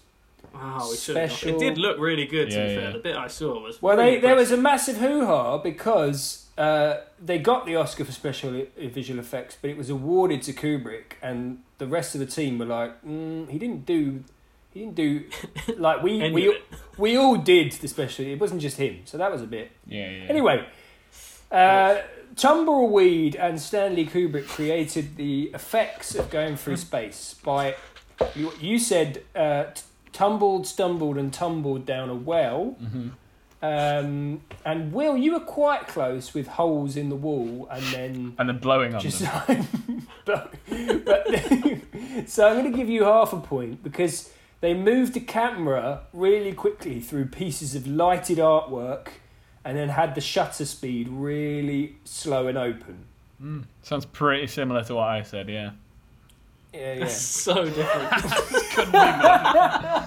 Oh, we should have Special- It did look really good, to Yeah, be fair. yeah. The bit I saw was. Well, really they, there was a massive hoo ha because uh, they got the Oscar for special i- visual effects, but it was awarded to Kubrick, and the rest of the team were like, mm, he didn't do, he didn't do, (laughs) like we Any of we it. (laughs) we all did the special. It wasn't just him, so that was a bit. Yeah, yeah. Anyway, uh, Tumbleweed and Stanley Kubrick created the effects of going through (laughs) space by you, you said uh, t- tumbled, stumbled, and tumbled down a well. hmm Um, and Will, you were quite close with holes in the wall, and then And then blowing on just them. (laughs) but, but (laughs) so I'm going to give you half a point because they moved the camera really quickly through pieces of lighted artwork, and then had the shutter speed really slow and open. Mm. Sounds pretty similar to what I said, yeah. Yeah, yeah. That's so different. (laughs) Couldn't be more.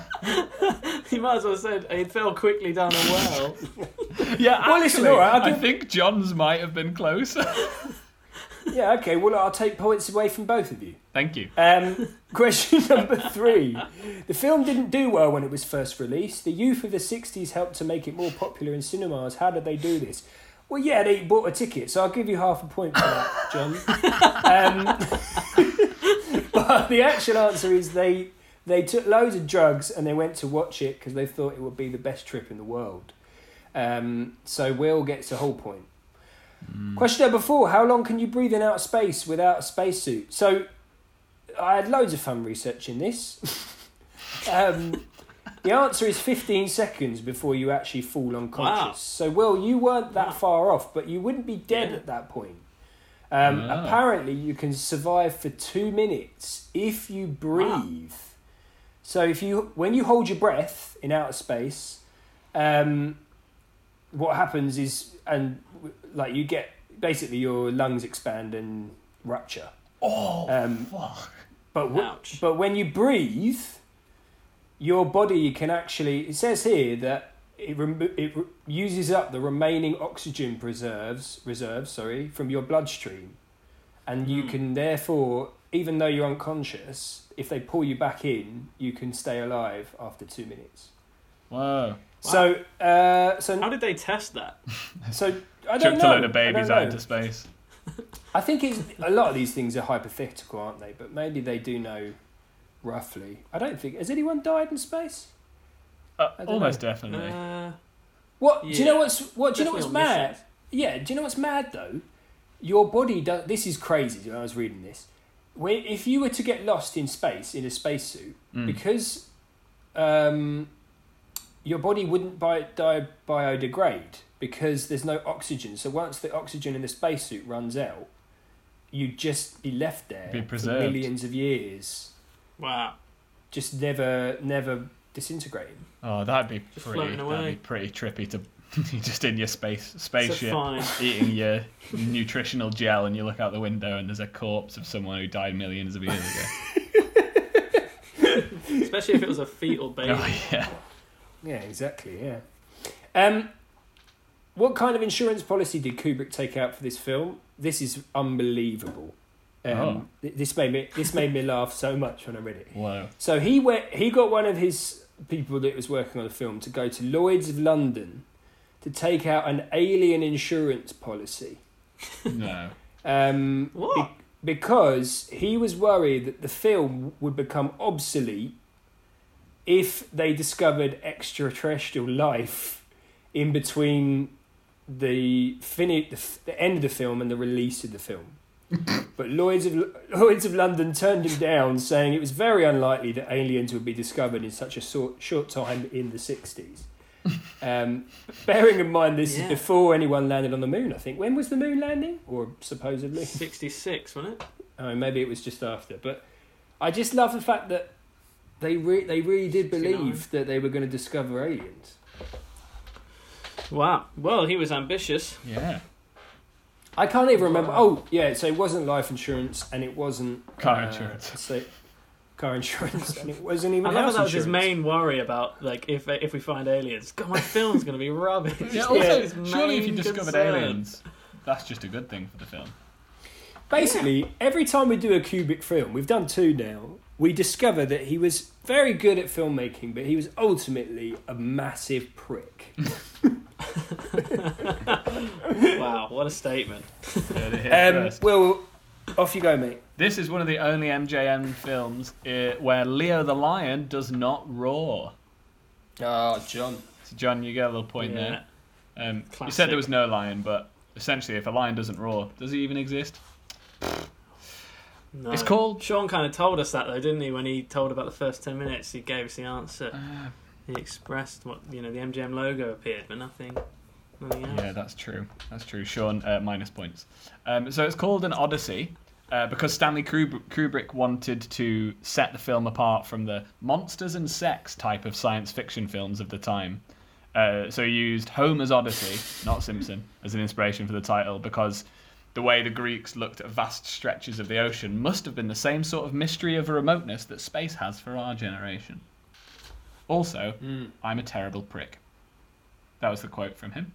you might as well have said it fell quickly down a well. (laughs) Yeah, Well, listen, actually, all right, I'll I think Jon's might have been closer. (laughs) yeah. Okay. Well, I'll take points away from both of you. Thank you. Um, question number three. The film didn't do well when it was first released. The youth of the 60s helped to make it more popular in cinemas. How did they do this? Well, yeah, they bought a ticket, so I'll give you half a point for that, Jon. Um, but the actual answer is they they took loads of drugs and they went to watch it because they thought it would be the best trip in the world. Um, so Will gets a whole point. Question number four: How long can you breathe in outer space without a spacesuit? So I had loads of fun researching this. (laughs) um, the answer is 15 seconds before you actually fall unconscious. Wow. So, Will, you weren't that Wow. far off, but you wouldn't be dead Yeah. at that point. Um, Ah. Apparently, you can survive for two minutes if you breathe. So, if you when you hold your breath in outer space, um, what happens is, and like you get basically your lungs expand and rupture. Oh, Um, fuck. but w- Ouch. but when you breathe, your body can actually. It says here that it remo- it re- uses up the remaining oxygen preserves reserves. Sorry, from your bloodstream, and you Hmm. can therefore, even though you're unconscious, if they pull you back in, you can stay alive after two minutes. Whoa. So, uh, so How did they test that? so I (laughs) don't Chucked know. a load of babies out into space. I think it's a lot of these things are hypothetical, aren't they? But maybe they do know roughly. I don't think has anyone died in space. Uh, almost know. definitely. Uh, What do you know? What's what? Do you know what's mad? missions. Yeah. Do you know what's mad though? Your body does. This is crazy. When I was reading this, when if you were to get lost in space in a spacesuit, Mm. because um, your body wouldn't bi- di- biodegrade because there's no oxygen. So once the oxygen in the spacesuit runs out, you'd just be left there Be for preserved. millions of years, Wow. just never, never disintegrating. Oh, that'd be Just pretty. floating That'd away. be pretty trippy to (laughs) you're just in your space So spaceship eating your nutritional gel, and you look out the window and there's a corpse of someone who died millions of years ago. (laughs) Especially if it was a fetal baby. oh yeah. Yeah, exactly. Yeah. Um, what kind of insurance policy did Kubrick take out for this film? This is unbelievable. Um, Oh. th- This made me this made me laugh so much when I read it. Wow! So he went. He got one of his people that was working on the film to go to Lloyd's of London to take out an alien insurance policy. No. Um, What? because he was worried that the film would become obsolete if they discovered extraterrestrial life in between the, fini- the, f- the end of the film and the release of the film. But Lloyd's of, Lloyd's of London turned him down, saying it was very unlikely that aliens would be discovered in such a short, short time in the 60s. Um, bearing in mind this Yeah. is before anyone landed on the moon, I think. When was the moon landing? Or supposedly? 66, wasn't it? Oh, maybe it was just after. But I just love the fact that they re- they really did 69. believe that they were going to discover aliens. Wow. Well, he was ambitious. Yeah. I can't even remember. Oh, yeah. So it wasn't life insurance, and it wasn't Car uh, insurance. So car insurance, and it wasn't even I love house that, that was his main worry about, like, if if we find aliens. God, my film's going to be rubbish. (laughs) Yeah. Also, was his surely if you discovered concern. aliens, that's just a good thing for the film. Basically, every time we do a Kubrick film, we've done two now. We discover that he was very good at filmmaking, but he was ultimately a massive prick. (laughs) (laughs) Wow, what a statement. Yeah, they hit Um, first. well, off you go, mate. This is one of the only MGM films uh, where Leo the lion does not roar. Oh, Jon. So Jon, you get a little point Yeah. there. Um, you said there was no lion, but essentially, if a lion doesn't roar, does he even exist? No. It's called- Sean kind of told us that though, didn't he? When he told about the first ten minutes, he gave us the answer. Uh, He expressed what you know. The MGM logo appeared, but nothing, nothing else. Yeah, that's true. That's true. Sean, uh, minus points. Um, so it's called an Odyssey uh, because Stanley Kubrick, wanted to set the film apart from the monsters and sex type of science fiction films of the time. Uh, so he used Homer's Odyssey, not Simpson, as an inspiration for the title because the way the Greeks looked at vast stretches of the ocean must have been the same sort of mystery of remoteness that space has for our generation. Also, I'm a terrible prick. That was the quote from him.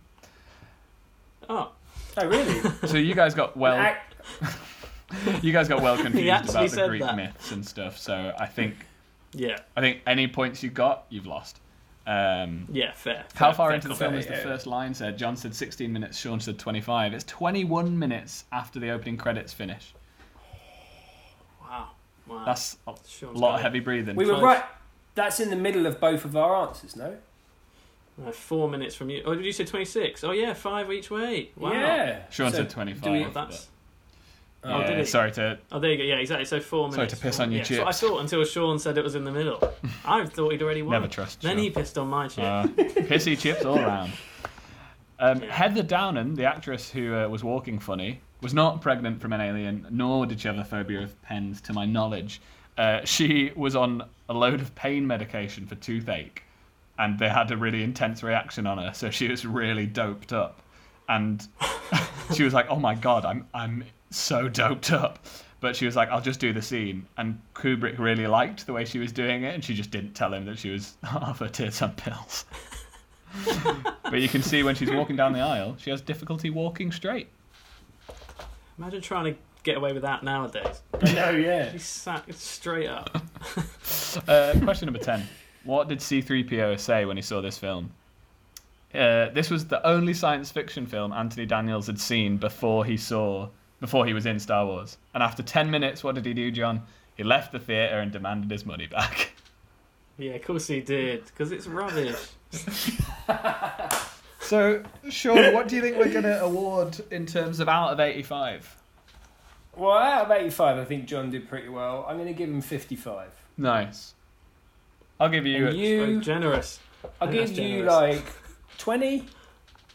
Oh, Oh, really? (laughs) So you guys got well, Act- (laughs) you guys got well (laughs) confused about the Greek that. myths and stuff. So I think, yeah, I think any points you got, you've lost. Um, yeah, fair. how fair, far fair into the comment. film is the yeah. first line said? Jon said 16 minutes. Sean said 25. It's 21 minutes after the opening credits finish. Wow, wow. That's a Sean's lot of heavy breathing. we were right. That's in the middle of both of our answers, no? Uh, four minutes from you. Oh, did you say twenty six? Oh yeah, five each way. Wow. Yeah. Sean So, said 25. do we- that's. but- oh, yeah, did he? sorry to. Oh, there you go. Yeah, exactly. So four minutes. Sorry to piss Four- on your yeah, so I chips. thought until Sean said it was in the middle. (laughs) I thought he'd already won. Never trust Then Sean. he pissed on my chip. Uh, pissy chips all around. (laughs) Um, Yeah. Heather Downham, the actress who uh, was walking funny, was not pregnant from an alien, nor did she have a phobia of pens, to my knowledge. Uh, she was on a load of pain medication for toothache, and they had a really intense reaction on her, so she was really doped up. And (laughs) she was like, "Oh my god, I'm I'm so doped up." But she was like, "I'll just do the scene." And Kubrick really liked the way she was doing it, and she just didn't tell him that she was (laughs) off her tits on pills. (laughs) but you can see when she's walking down the aisle, she has difficulty walking straight. Imagine trying to get away with that nowadays. No, yeah. He sat straight up. Uh, question number 10. What did C3PO say when he saw this film? Uh, this was the only science fiction film Anthony Daniels had seen before he saw before he was in Star Wars. And after 10 minutes, what did he do, Jon? He left the theater and demanded his money back. (laughs) Yeah, of course he did, because it's rubbish. (laughs) So, Sean, what do you think we're going to award in terms of out of 85? Well, out of 85, I think Jon did pretty well. I'm going to give him 55. Nice. I'll give you. And So you, generous. I'll That's give you generous. like twenty.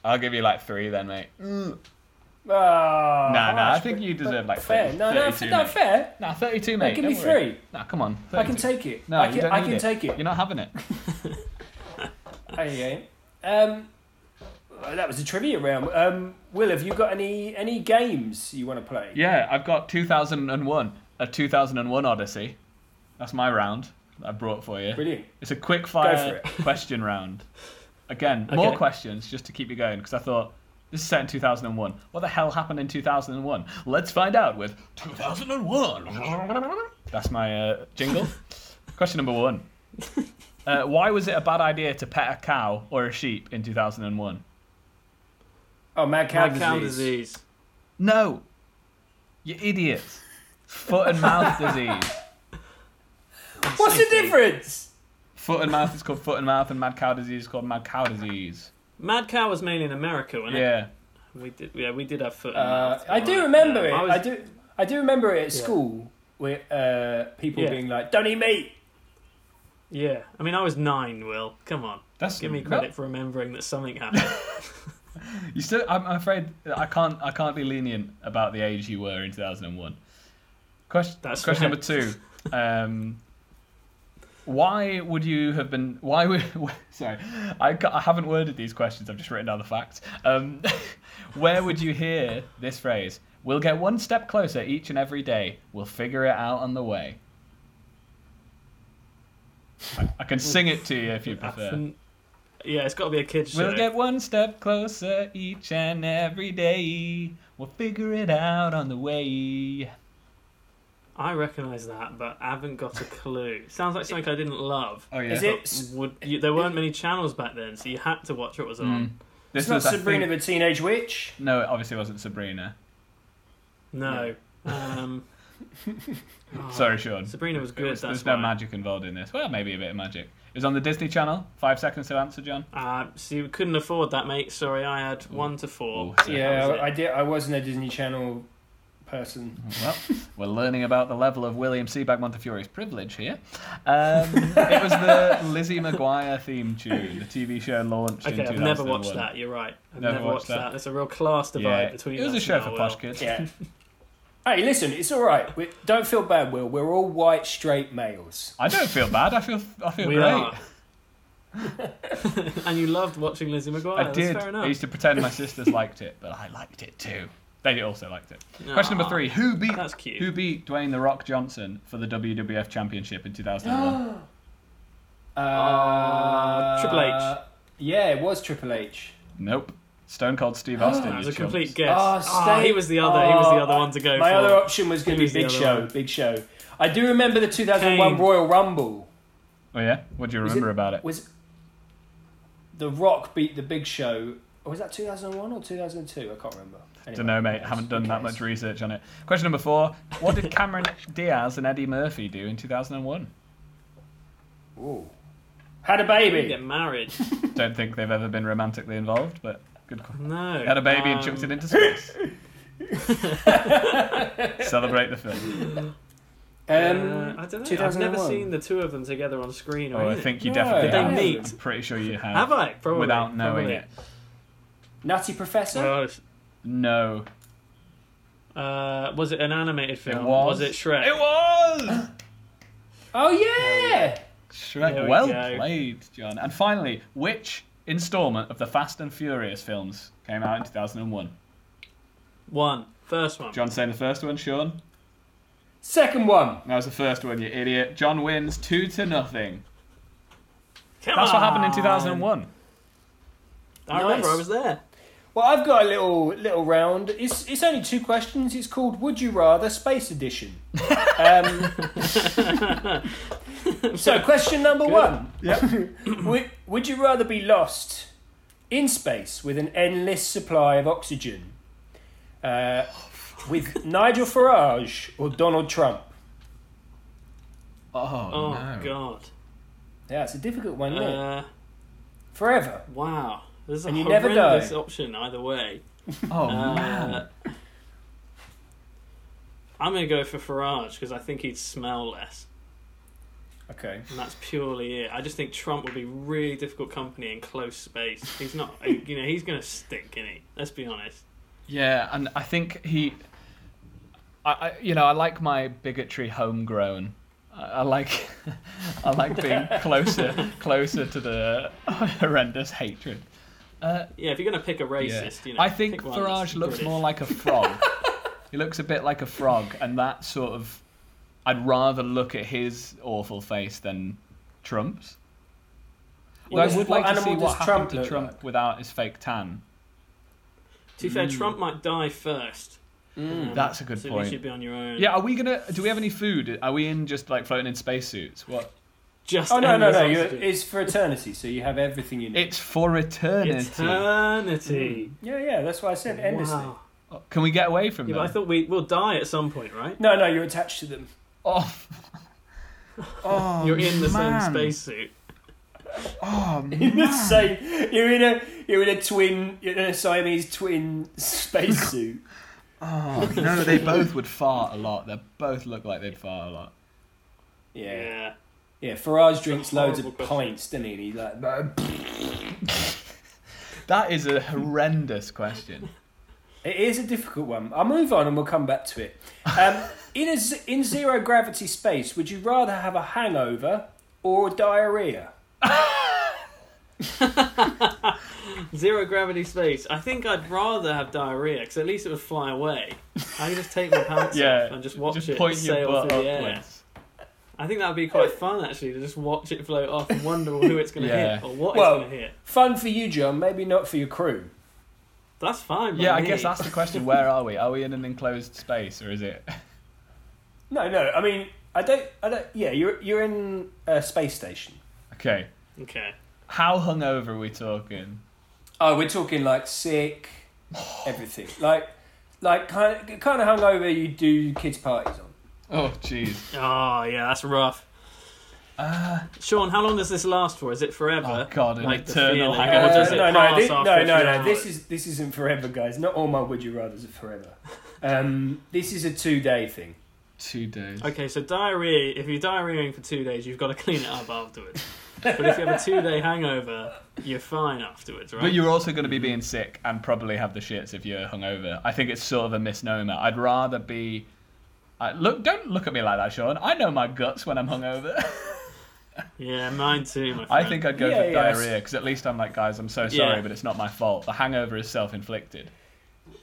I'll give you like three then, mate. Ah, Nah, nah, I think you deserve like fair. 30, No, no, 32, no, fair. Nah, 32, No, mate. give me don't worry. three. Nah, come on. I can take it. No, I you can, don't I can it. take it. You're not having it. (laughs) There you go. Um, that was a trivia round. Um, Will, have you got any any games you want to play? Yeah, I've got 2001, a 2001 Odyssey. That's my round that I brought for you. Brilliant. It's a quick Go fire (laughs) question round. Again, more questions just to keep you going because I thought this is set in 2001. What the hell happened in 2001? Let's find out with 2001. That's my uh, jingle. (laughs) Question number one. Uh, why was it a bad idea to pet a cow or a sheep in 2001? Oh, mad cow, Mad cow disease. disease. No, you idiot. Foot and mouth (laughs) disease. What's the difference? Foot and mouth is called foot and mouth, and mad cow disease is called mad cow disease. Mad cow was mainly in America, wasn't it? Yeah. We did. Yeah, we did have foot. and Uh, mouth, I do right. remember Um, it. I was- I do. I do remember it at Yeah. school with uh, people Yeah. being like, "Don't eat meat." Yeah, I mean, I was nine. Will, come on, That's give me credit for remembering that something happened. (laughs) (laughs) You still, I'm afraid I can't. I can't be lenient about the age you were in 2001. Question. That's question right. number two. (laughs) Um, why would you have been? Why would? (laughs) Sorry, I, I haven't worded these questions. I've just written down the facts. Um, (laughs) where would you hear this phrase? We'll get one step closer each and every day. We'll figure it out on the way. I, I can sing it to you if you prefer. Yeah, it's got to be a kids show. We'll get one step closer each and every day. We'll figure it out on the way. I recognise that, but I haven't got a clue. Sounds like something I didn't love. Oh yeah. Is it? Would you, there weren't many channels back then, so you had to watch what was on. Mm. This It's not was I Sabrina think- the Teenage Witch. No, it obviously wasn't Sabrina. No. Um, (laughs) oh, Sorry, Sean. Sabrina was good. was- that's there's no why. magic involved in this. Well, maybe a bit of magic. It was on the Disney Channel. Five seconds to answer, Jon. Uh, so you couldn't afford that, mate. Sorry, I had one to four. Ooh, so Yeah, that. I did. I wasn't a Disney Channel person. Well, we're learning about the level of William Sebag Montefiore's privilege here. Um, it was the Lizzie McGuire theme tune. The TV show launched in Okay, I've never watched that. You're right. I've Never never, watched watched that. that. There's a real class divide Yeah, between it was a show for our posh kids. Yeah. hey, listen, it's all right. We, don't feel bad, Will. We're all white, straight males. I don't feel bad. I feel I feel We great. are. (laughs) and you loved watching Lizzie McGuire. I That's did. fair enough. I used to pretend my sisters liked it, but I liked it too. They also liked it. Aw, Question number three: Who beat That's cute. Who beat Dwayne the Rock Johnson for the WWF Championship in 2001? (gasps) Uh, Triple H. Yeah, it was Triple H. nope. Stone Cold Steve Austin. That was you a complete guess. Oh, Ah, stay- he was the other. he was the other one to go My for. other option was going to be Big Show. one. Big Show. I do remember the 2001 Kane. Royal Rumble. Oh yeah. What do you remember it- about it? Was The Rock beat the Big Show? Or was that 2001 or 2002? I can't remember. Anyway, Don't know, mate. who Haven't done that much research on it. Question number four: What did (laughs) Cameron Diaz and Eddie Murphy do in 2001? Ooh. Had a baby. get married. (laughs) Don't think they've ever been romantically involved, but good. qu- No. Had a baby and um, chucked it into space. (laughs) Celebrate the film. uh, Um, I don't know. I've never seen the two of them together on screen. Or Oh, I think you No, definitely Did they have. meet? I'm pretty sure you have. Have I? Probably. Without knowing Probably. it. Nutty Professor? Well, No. uh, was it an animated film? was. it Shrek? It was! (gasps) oh, yeah! Shrek. There we well go. played, Jon. And finally, which installment of the Fast and Furious films came out in 2001? One. First one. Jon saying the first one, Sean? Second one. That was the first one, you idiot. Jon wins two to nothing. Come That's what happened in on. 2001. I remember Nice. I was there. Well, I've got a little little round. It's it's only two questions. It's called Would You Rather Space Edition. um, (laughs) so, question number one: Yep. (laughs) would, would you rather be lost in space with an endless supply of oxygen, uh, with Nigel Farage or Donald Trump? Oh, Oh no. God. Yeah, it's a difficult one. isn't it? Uh, Forever. wow. There's a And you never die. option either way. Oh, Uh, man. I'm gonna go for Farage because I think he'd smell less. Okay. and that's purely it. I just think Trump would be really difficult company in close space. He's not, (laughs) you know, he's going to stink, is he? Let's be honest. Yeah, and I think he, I, I you know, I like my bigotry homegrown. I, I like, (laughs) I like being (laughs) closer, closer to the horrendous hatred. Uh, Yeah, if you're going to pick a yeah. racist, you know, I think Farage looks British. more like a frog. (laughs) he looks a bit like a frog, and that sort of, I'd rather look at his awful face than Trump's. What I would like to see what does happened Trump to Trump like? without his fake tan. To be fair, Trump might die first. Um, That's a good so point. You should be on your own. Yeah, are we gonna? Do we have any food? Are we in just like floating in spacesuits? What? Just Oh no no no! You're, it's for eternity, so you have everything you need. It's for eternity. eternity. Mm. yeah yeah, that's why I said endlessly. Wow. Oh, Can we get away from Yeah, them? I thought we will die at some point, right? No no, you're attached to them. Oh. (laughs) Oh, oh, You're in the man. same spacesuit. Oh, (laughs) In the same, you're in a you're in a twin, you're in a Siamese twin spacesuit. (laughs) Oh, no, they both would fart a lot. They both look like they'd fart a lot. Yeah. Yeah. Yeah, Farage drinks loads of question. pints, doesn't he? And he's like, (laughs) That is a horrendous question. it is a difficult one. I'll move on and we'll come back to it. Um, (laughs) in, a, z- in zero gravity space, would you rather have a hangover or diarrhea? (laughs) Zero gravity space. I think I'd rather have diarrhea because at least it would fly away. I could just take my pants Yeah, off and just watch just it point your sail butt through the air. upwards. I think that would be quite fun actually to just watch it float off and wonder who it's going to Yeah. hit or what Well- it's going to hit. Fun for you, Jon, maybe not for your crew. That's fine. by Yeah, I me. guess that's the question. (laughs) Where are we? Are we in an enclosed space, or is it? No, no, I mean, I don't, I don't, yeah, you're, you're in a space station. Okay. Okay. How hungover are we talking? Oh, we're talking like sick, (sighs) everything. Like, like kind of, kind of hungover you do kids' parties on. Oh, jeez. Oh yeah, that's rough. Uh, Sean, how long does this last for? Is it forever? oh God, an Like eternal feeling. hangover. Uh, it no, no, pass no, no, no. This is this isn't forever, guys. Not all my would you rather's are forever. Um, this is a two day thing. Two days. Okay, so diarrhea. If you're diarrheaing for two days, you've got to clean it up afterwards. but if you have a two-day hangover, you're fine afterwards, right? But you're also going to be being sick and probably have the shits if you're hungover. I think it's sort of a misnomer. I'd rather be. I look, don't look at me like that, Sean. I know my guts when I'm hungover. (laughs) Yeah, mine too, my. I think I'd go Yeah, for yeah, diarrhea because at least I'm like, guys, I'm so sorry, Yeah. but it's not my fault. The hangover is self-inflicted.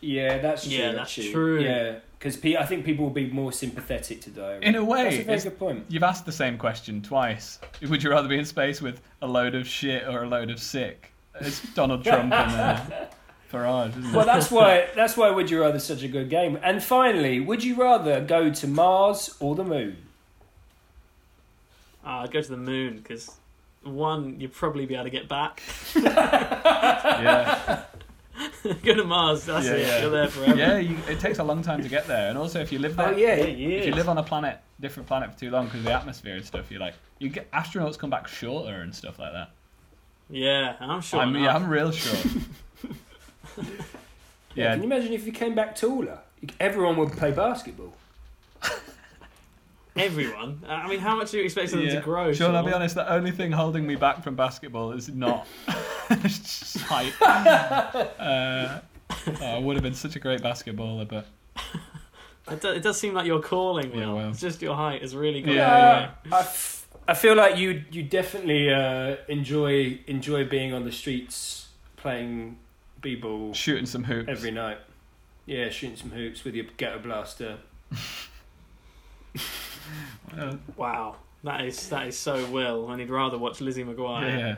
Yeah, that's true. Yeah, that's actually. true. Yeah, because pe- I think people will be more sympathetic to diarrhea. In a way, that's a very good point. You've asked the same question twice. Would you rather be in space with a load of shit or a load of sick? It's Donald Trump and (laughs) uh, Farage, isn't it? Well, that's why that's why Would You Rather is such a good game. And finally, would you rather go to Mars or the Moon? Ah, I'd go to the moon because one, you'd probably be able to get back. (laughs) yeah, (laughs) go to Mars. That's Yeah, it. yeah. You're there forever. yeah. You, it takes a long time to get there, and also if you live there, Oh yeah, Yeah, if years. you live on a planet, different planet for too long because of the atmosphere and stuff, you like you get astronauts come back shorter and stuff like that. Yeah, I'm sure. I'm, yeah, I'm real short. (laughs) yeah. (laughs) yeah, Can you imagine if you came back taller? Everyone would play basketball. (laughs) Everyone. I mean, how much do you expect them yeah. to grow? Sean, I'll be Sean? honest. The only thing holding me back from basketball is not (laughs) height. Uh, oh, I would have been such a great basketballer, but It does, it does seem like your calling, Yeah, well. It's just your height is really good. Yeah, in. I, f- I feel like you you definitely uh, enjoy enjoy being on the streets playing b-ball shooting some hoops. every night. Yeah, shooting some hoops with your ghetto blaster. (laughs) Wow, that is that is so Will, and he'd rather watch Lizzie McGuire.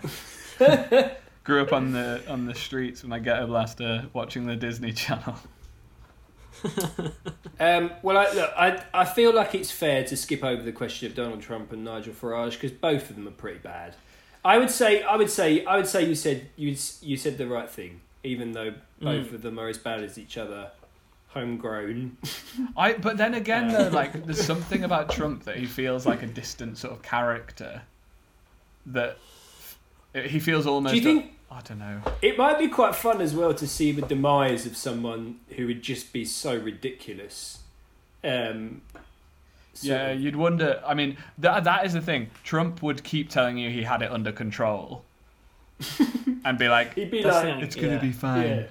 yeah. yeah. (laughs) Grew up on the on the streets with my get a blaster watching the Disney Channel. (laughs) Um, well, I, look, I I feel like it's fair to skip over the question of Donald Trump and Nigel Farage because both of them are pretty bad. I would say I would say I would say you said you you said the right thing, even though both Mm. of them are as bad as each other, homegrown. (laughs) I but then again Yeah. though, like there's something about Trump that he feels like a distant sort of character. That he feels almost. Do you think I don't know. it might be quite fun as well to see the demise of someone who would just be so ridiculous? Um, sort Yeah, you'd wonder. I mean, that that is the thing. Trump would keep telling you he had it under control, (laughs) and be like, he'd be That's like, thing. "It's gonna Yeah. be fine." yeah.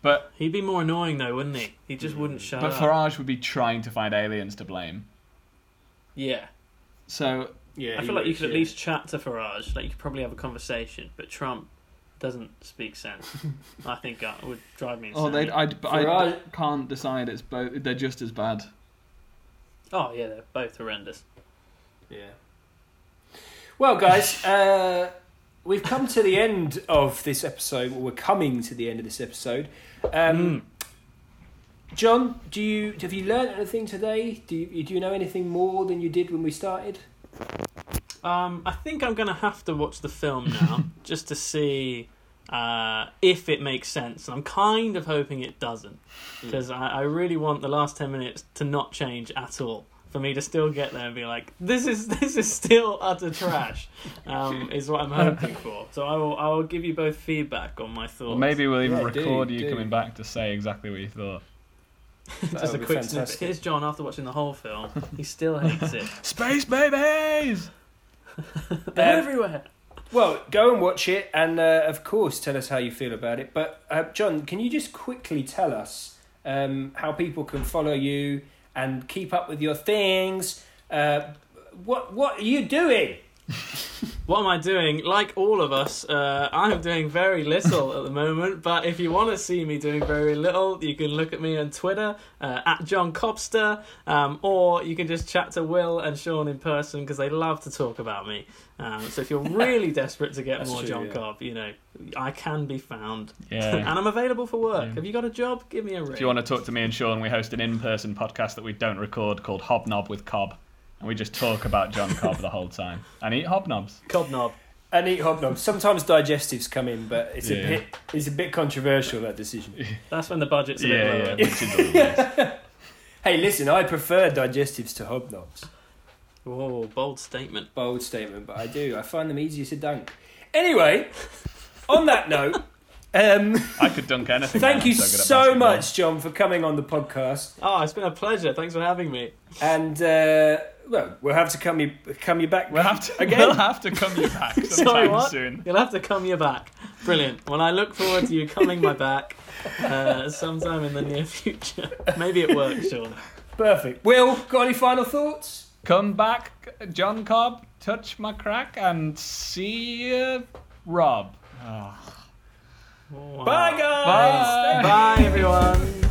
But He'd be more annoying though, wouldn't he? He just wouldn't shut but up. Farage would be trying to find aliens to blame. yeah. So yeah. I he feel like you would, could at yeah. least chat to Farage. Like you could probably have a conversation, but Trump doesn't speak sense. (laughs) I think that would drive me insane. oh, they I, I Farage- can't decide. It's both. They're just as bad. oh yeah, they're both horrendous. Yeah. Well, guys, uh, we've come to the end of this episode. Well, we're coming to the end of this episode. Um, Jon, do you have you learned anything today? Do you do you know anything more than you did when we started? Um, I think I'm gonna have to watch the film now (laughs) just to see uh, if it makes sense. And I'm kind of hoping it doesn't because I, I really want the last ten minutes to not change at all. For me to still get there and be like, this is (laughs) this is still utter trash, um, (laughs) is what I'm hoping for. So I will I will give you both feedback on my thoughts. Well, maybe we'll even Yeah, do, record you do. coming back to say exactly what you thought. (laughs) just a quick snippet. Here's Jon after watching the whole film. He still hates it. Space babies. They're Um, everywhere. Well, go and watch it, and uh, of course, tell us how you feel about it. But uh, Jon, can you just quickly tell us um, how people can follow you and keep up with your things? Uh, what What are you doing? (laughs) What am I doing? Like all of us, uh, I'm doing very little at the moment. But if you want to see me doing very little, you can look at me on Twitter uh, at Jon Cobster, um, or you can just chat to Will and Sean in person because they love to talk about me. Um, so if you're (laughs) really desperate to get more true, John yeah. Cobb, you know I can be found, Yeah. (laughs) and I'm available for work. Yeah. Have you got a job? Give me a ring. If you want to talk to me and Sean, we host an in-person podcast that we don't record called Hobnob with Cobb, and we just talk about Jon Cobb the whole time and eat hobnobs. Cobnob. And eat hobnobs. Sometimes digestives come in, but it's a Yeah. bit it's a bit controversial that decision. (laughs) That's when the budget's a bit Yeah, lower. yeah, which is always. (laughs) Hey, listen, I prefer digestives to hobnobs. Oh, bold statement. Bold statement, but I do. I find them easier to dunk. Anyway, on that note, um, (laughs) I could dunk anything. thank you I'm good at so basketball. much, Jon, for coming on the podcast. Oh, it's been a pleasure. Thanks for having me. And uh, well, we'll have to come you come you back We'll have to Again? We'll have to come you back (laughs) sometime Sorry, what? soon. You'll have to come you back. Brilliant. Well, I look forward to you coming my back uh, sometime in the near future. Maybe it works, Sean. Perfect. Will, got any final thoughts? Come back, Jon Cobb. Touch my crack and see you, Rob. Oh. Wow. Bye, guys. Bye. Bye, everyone.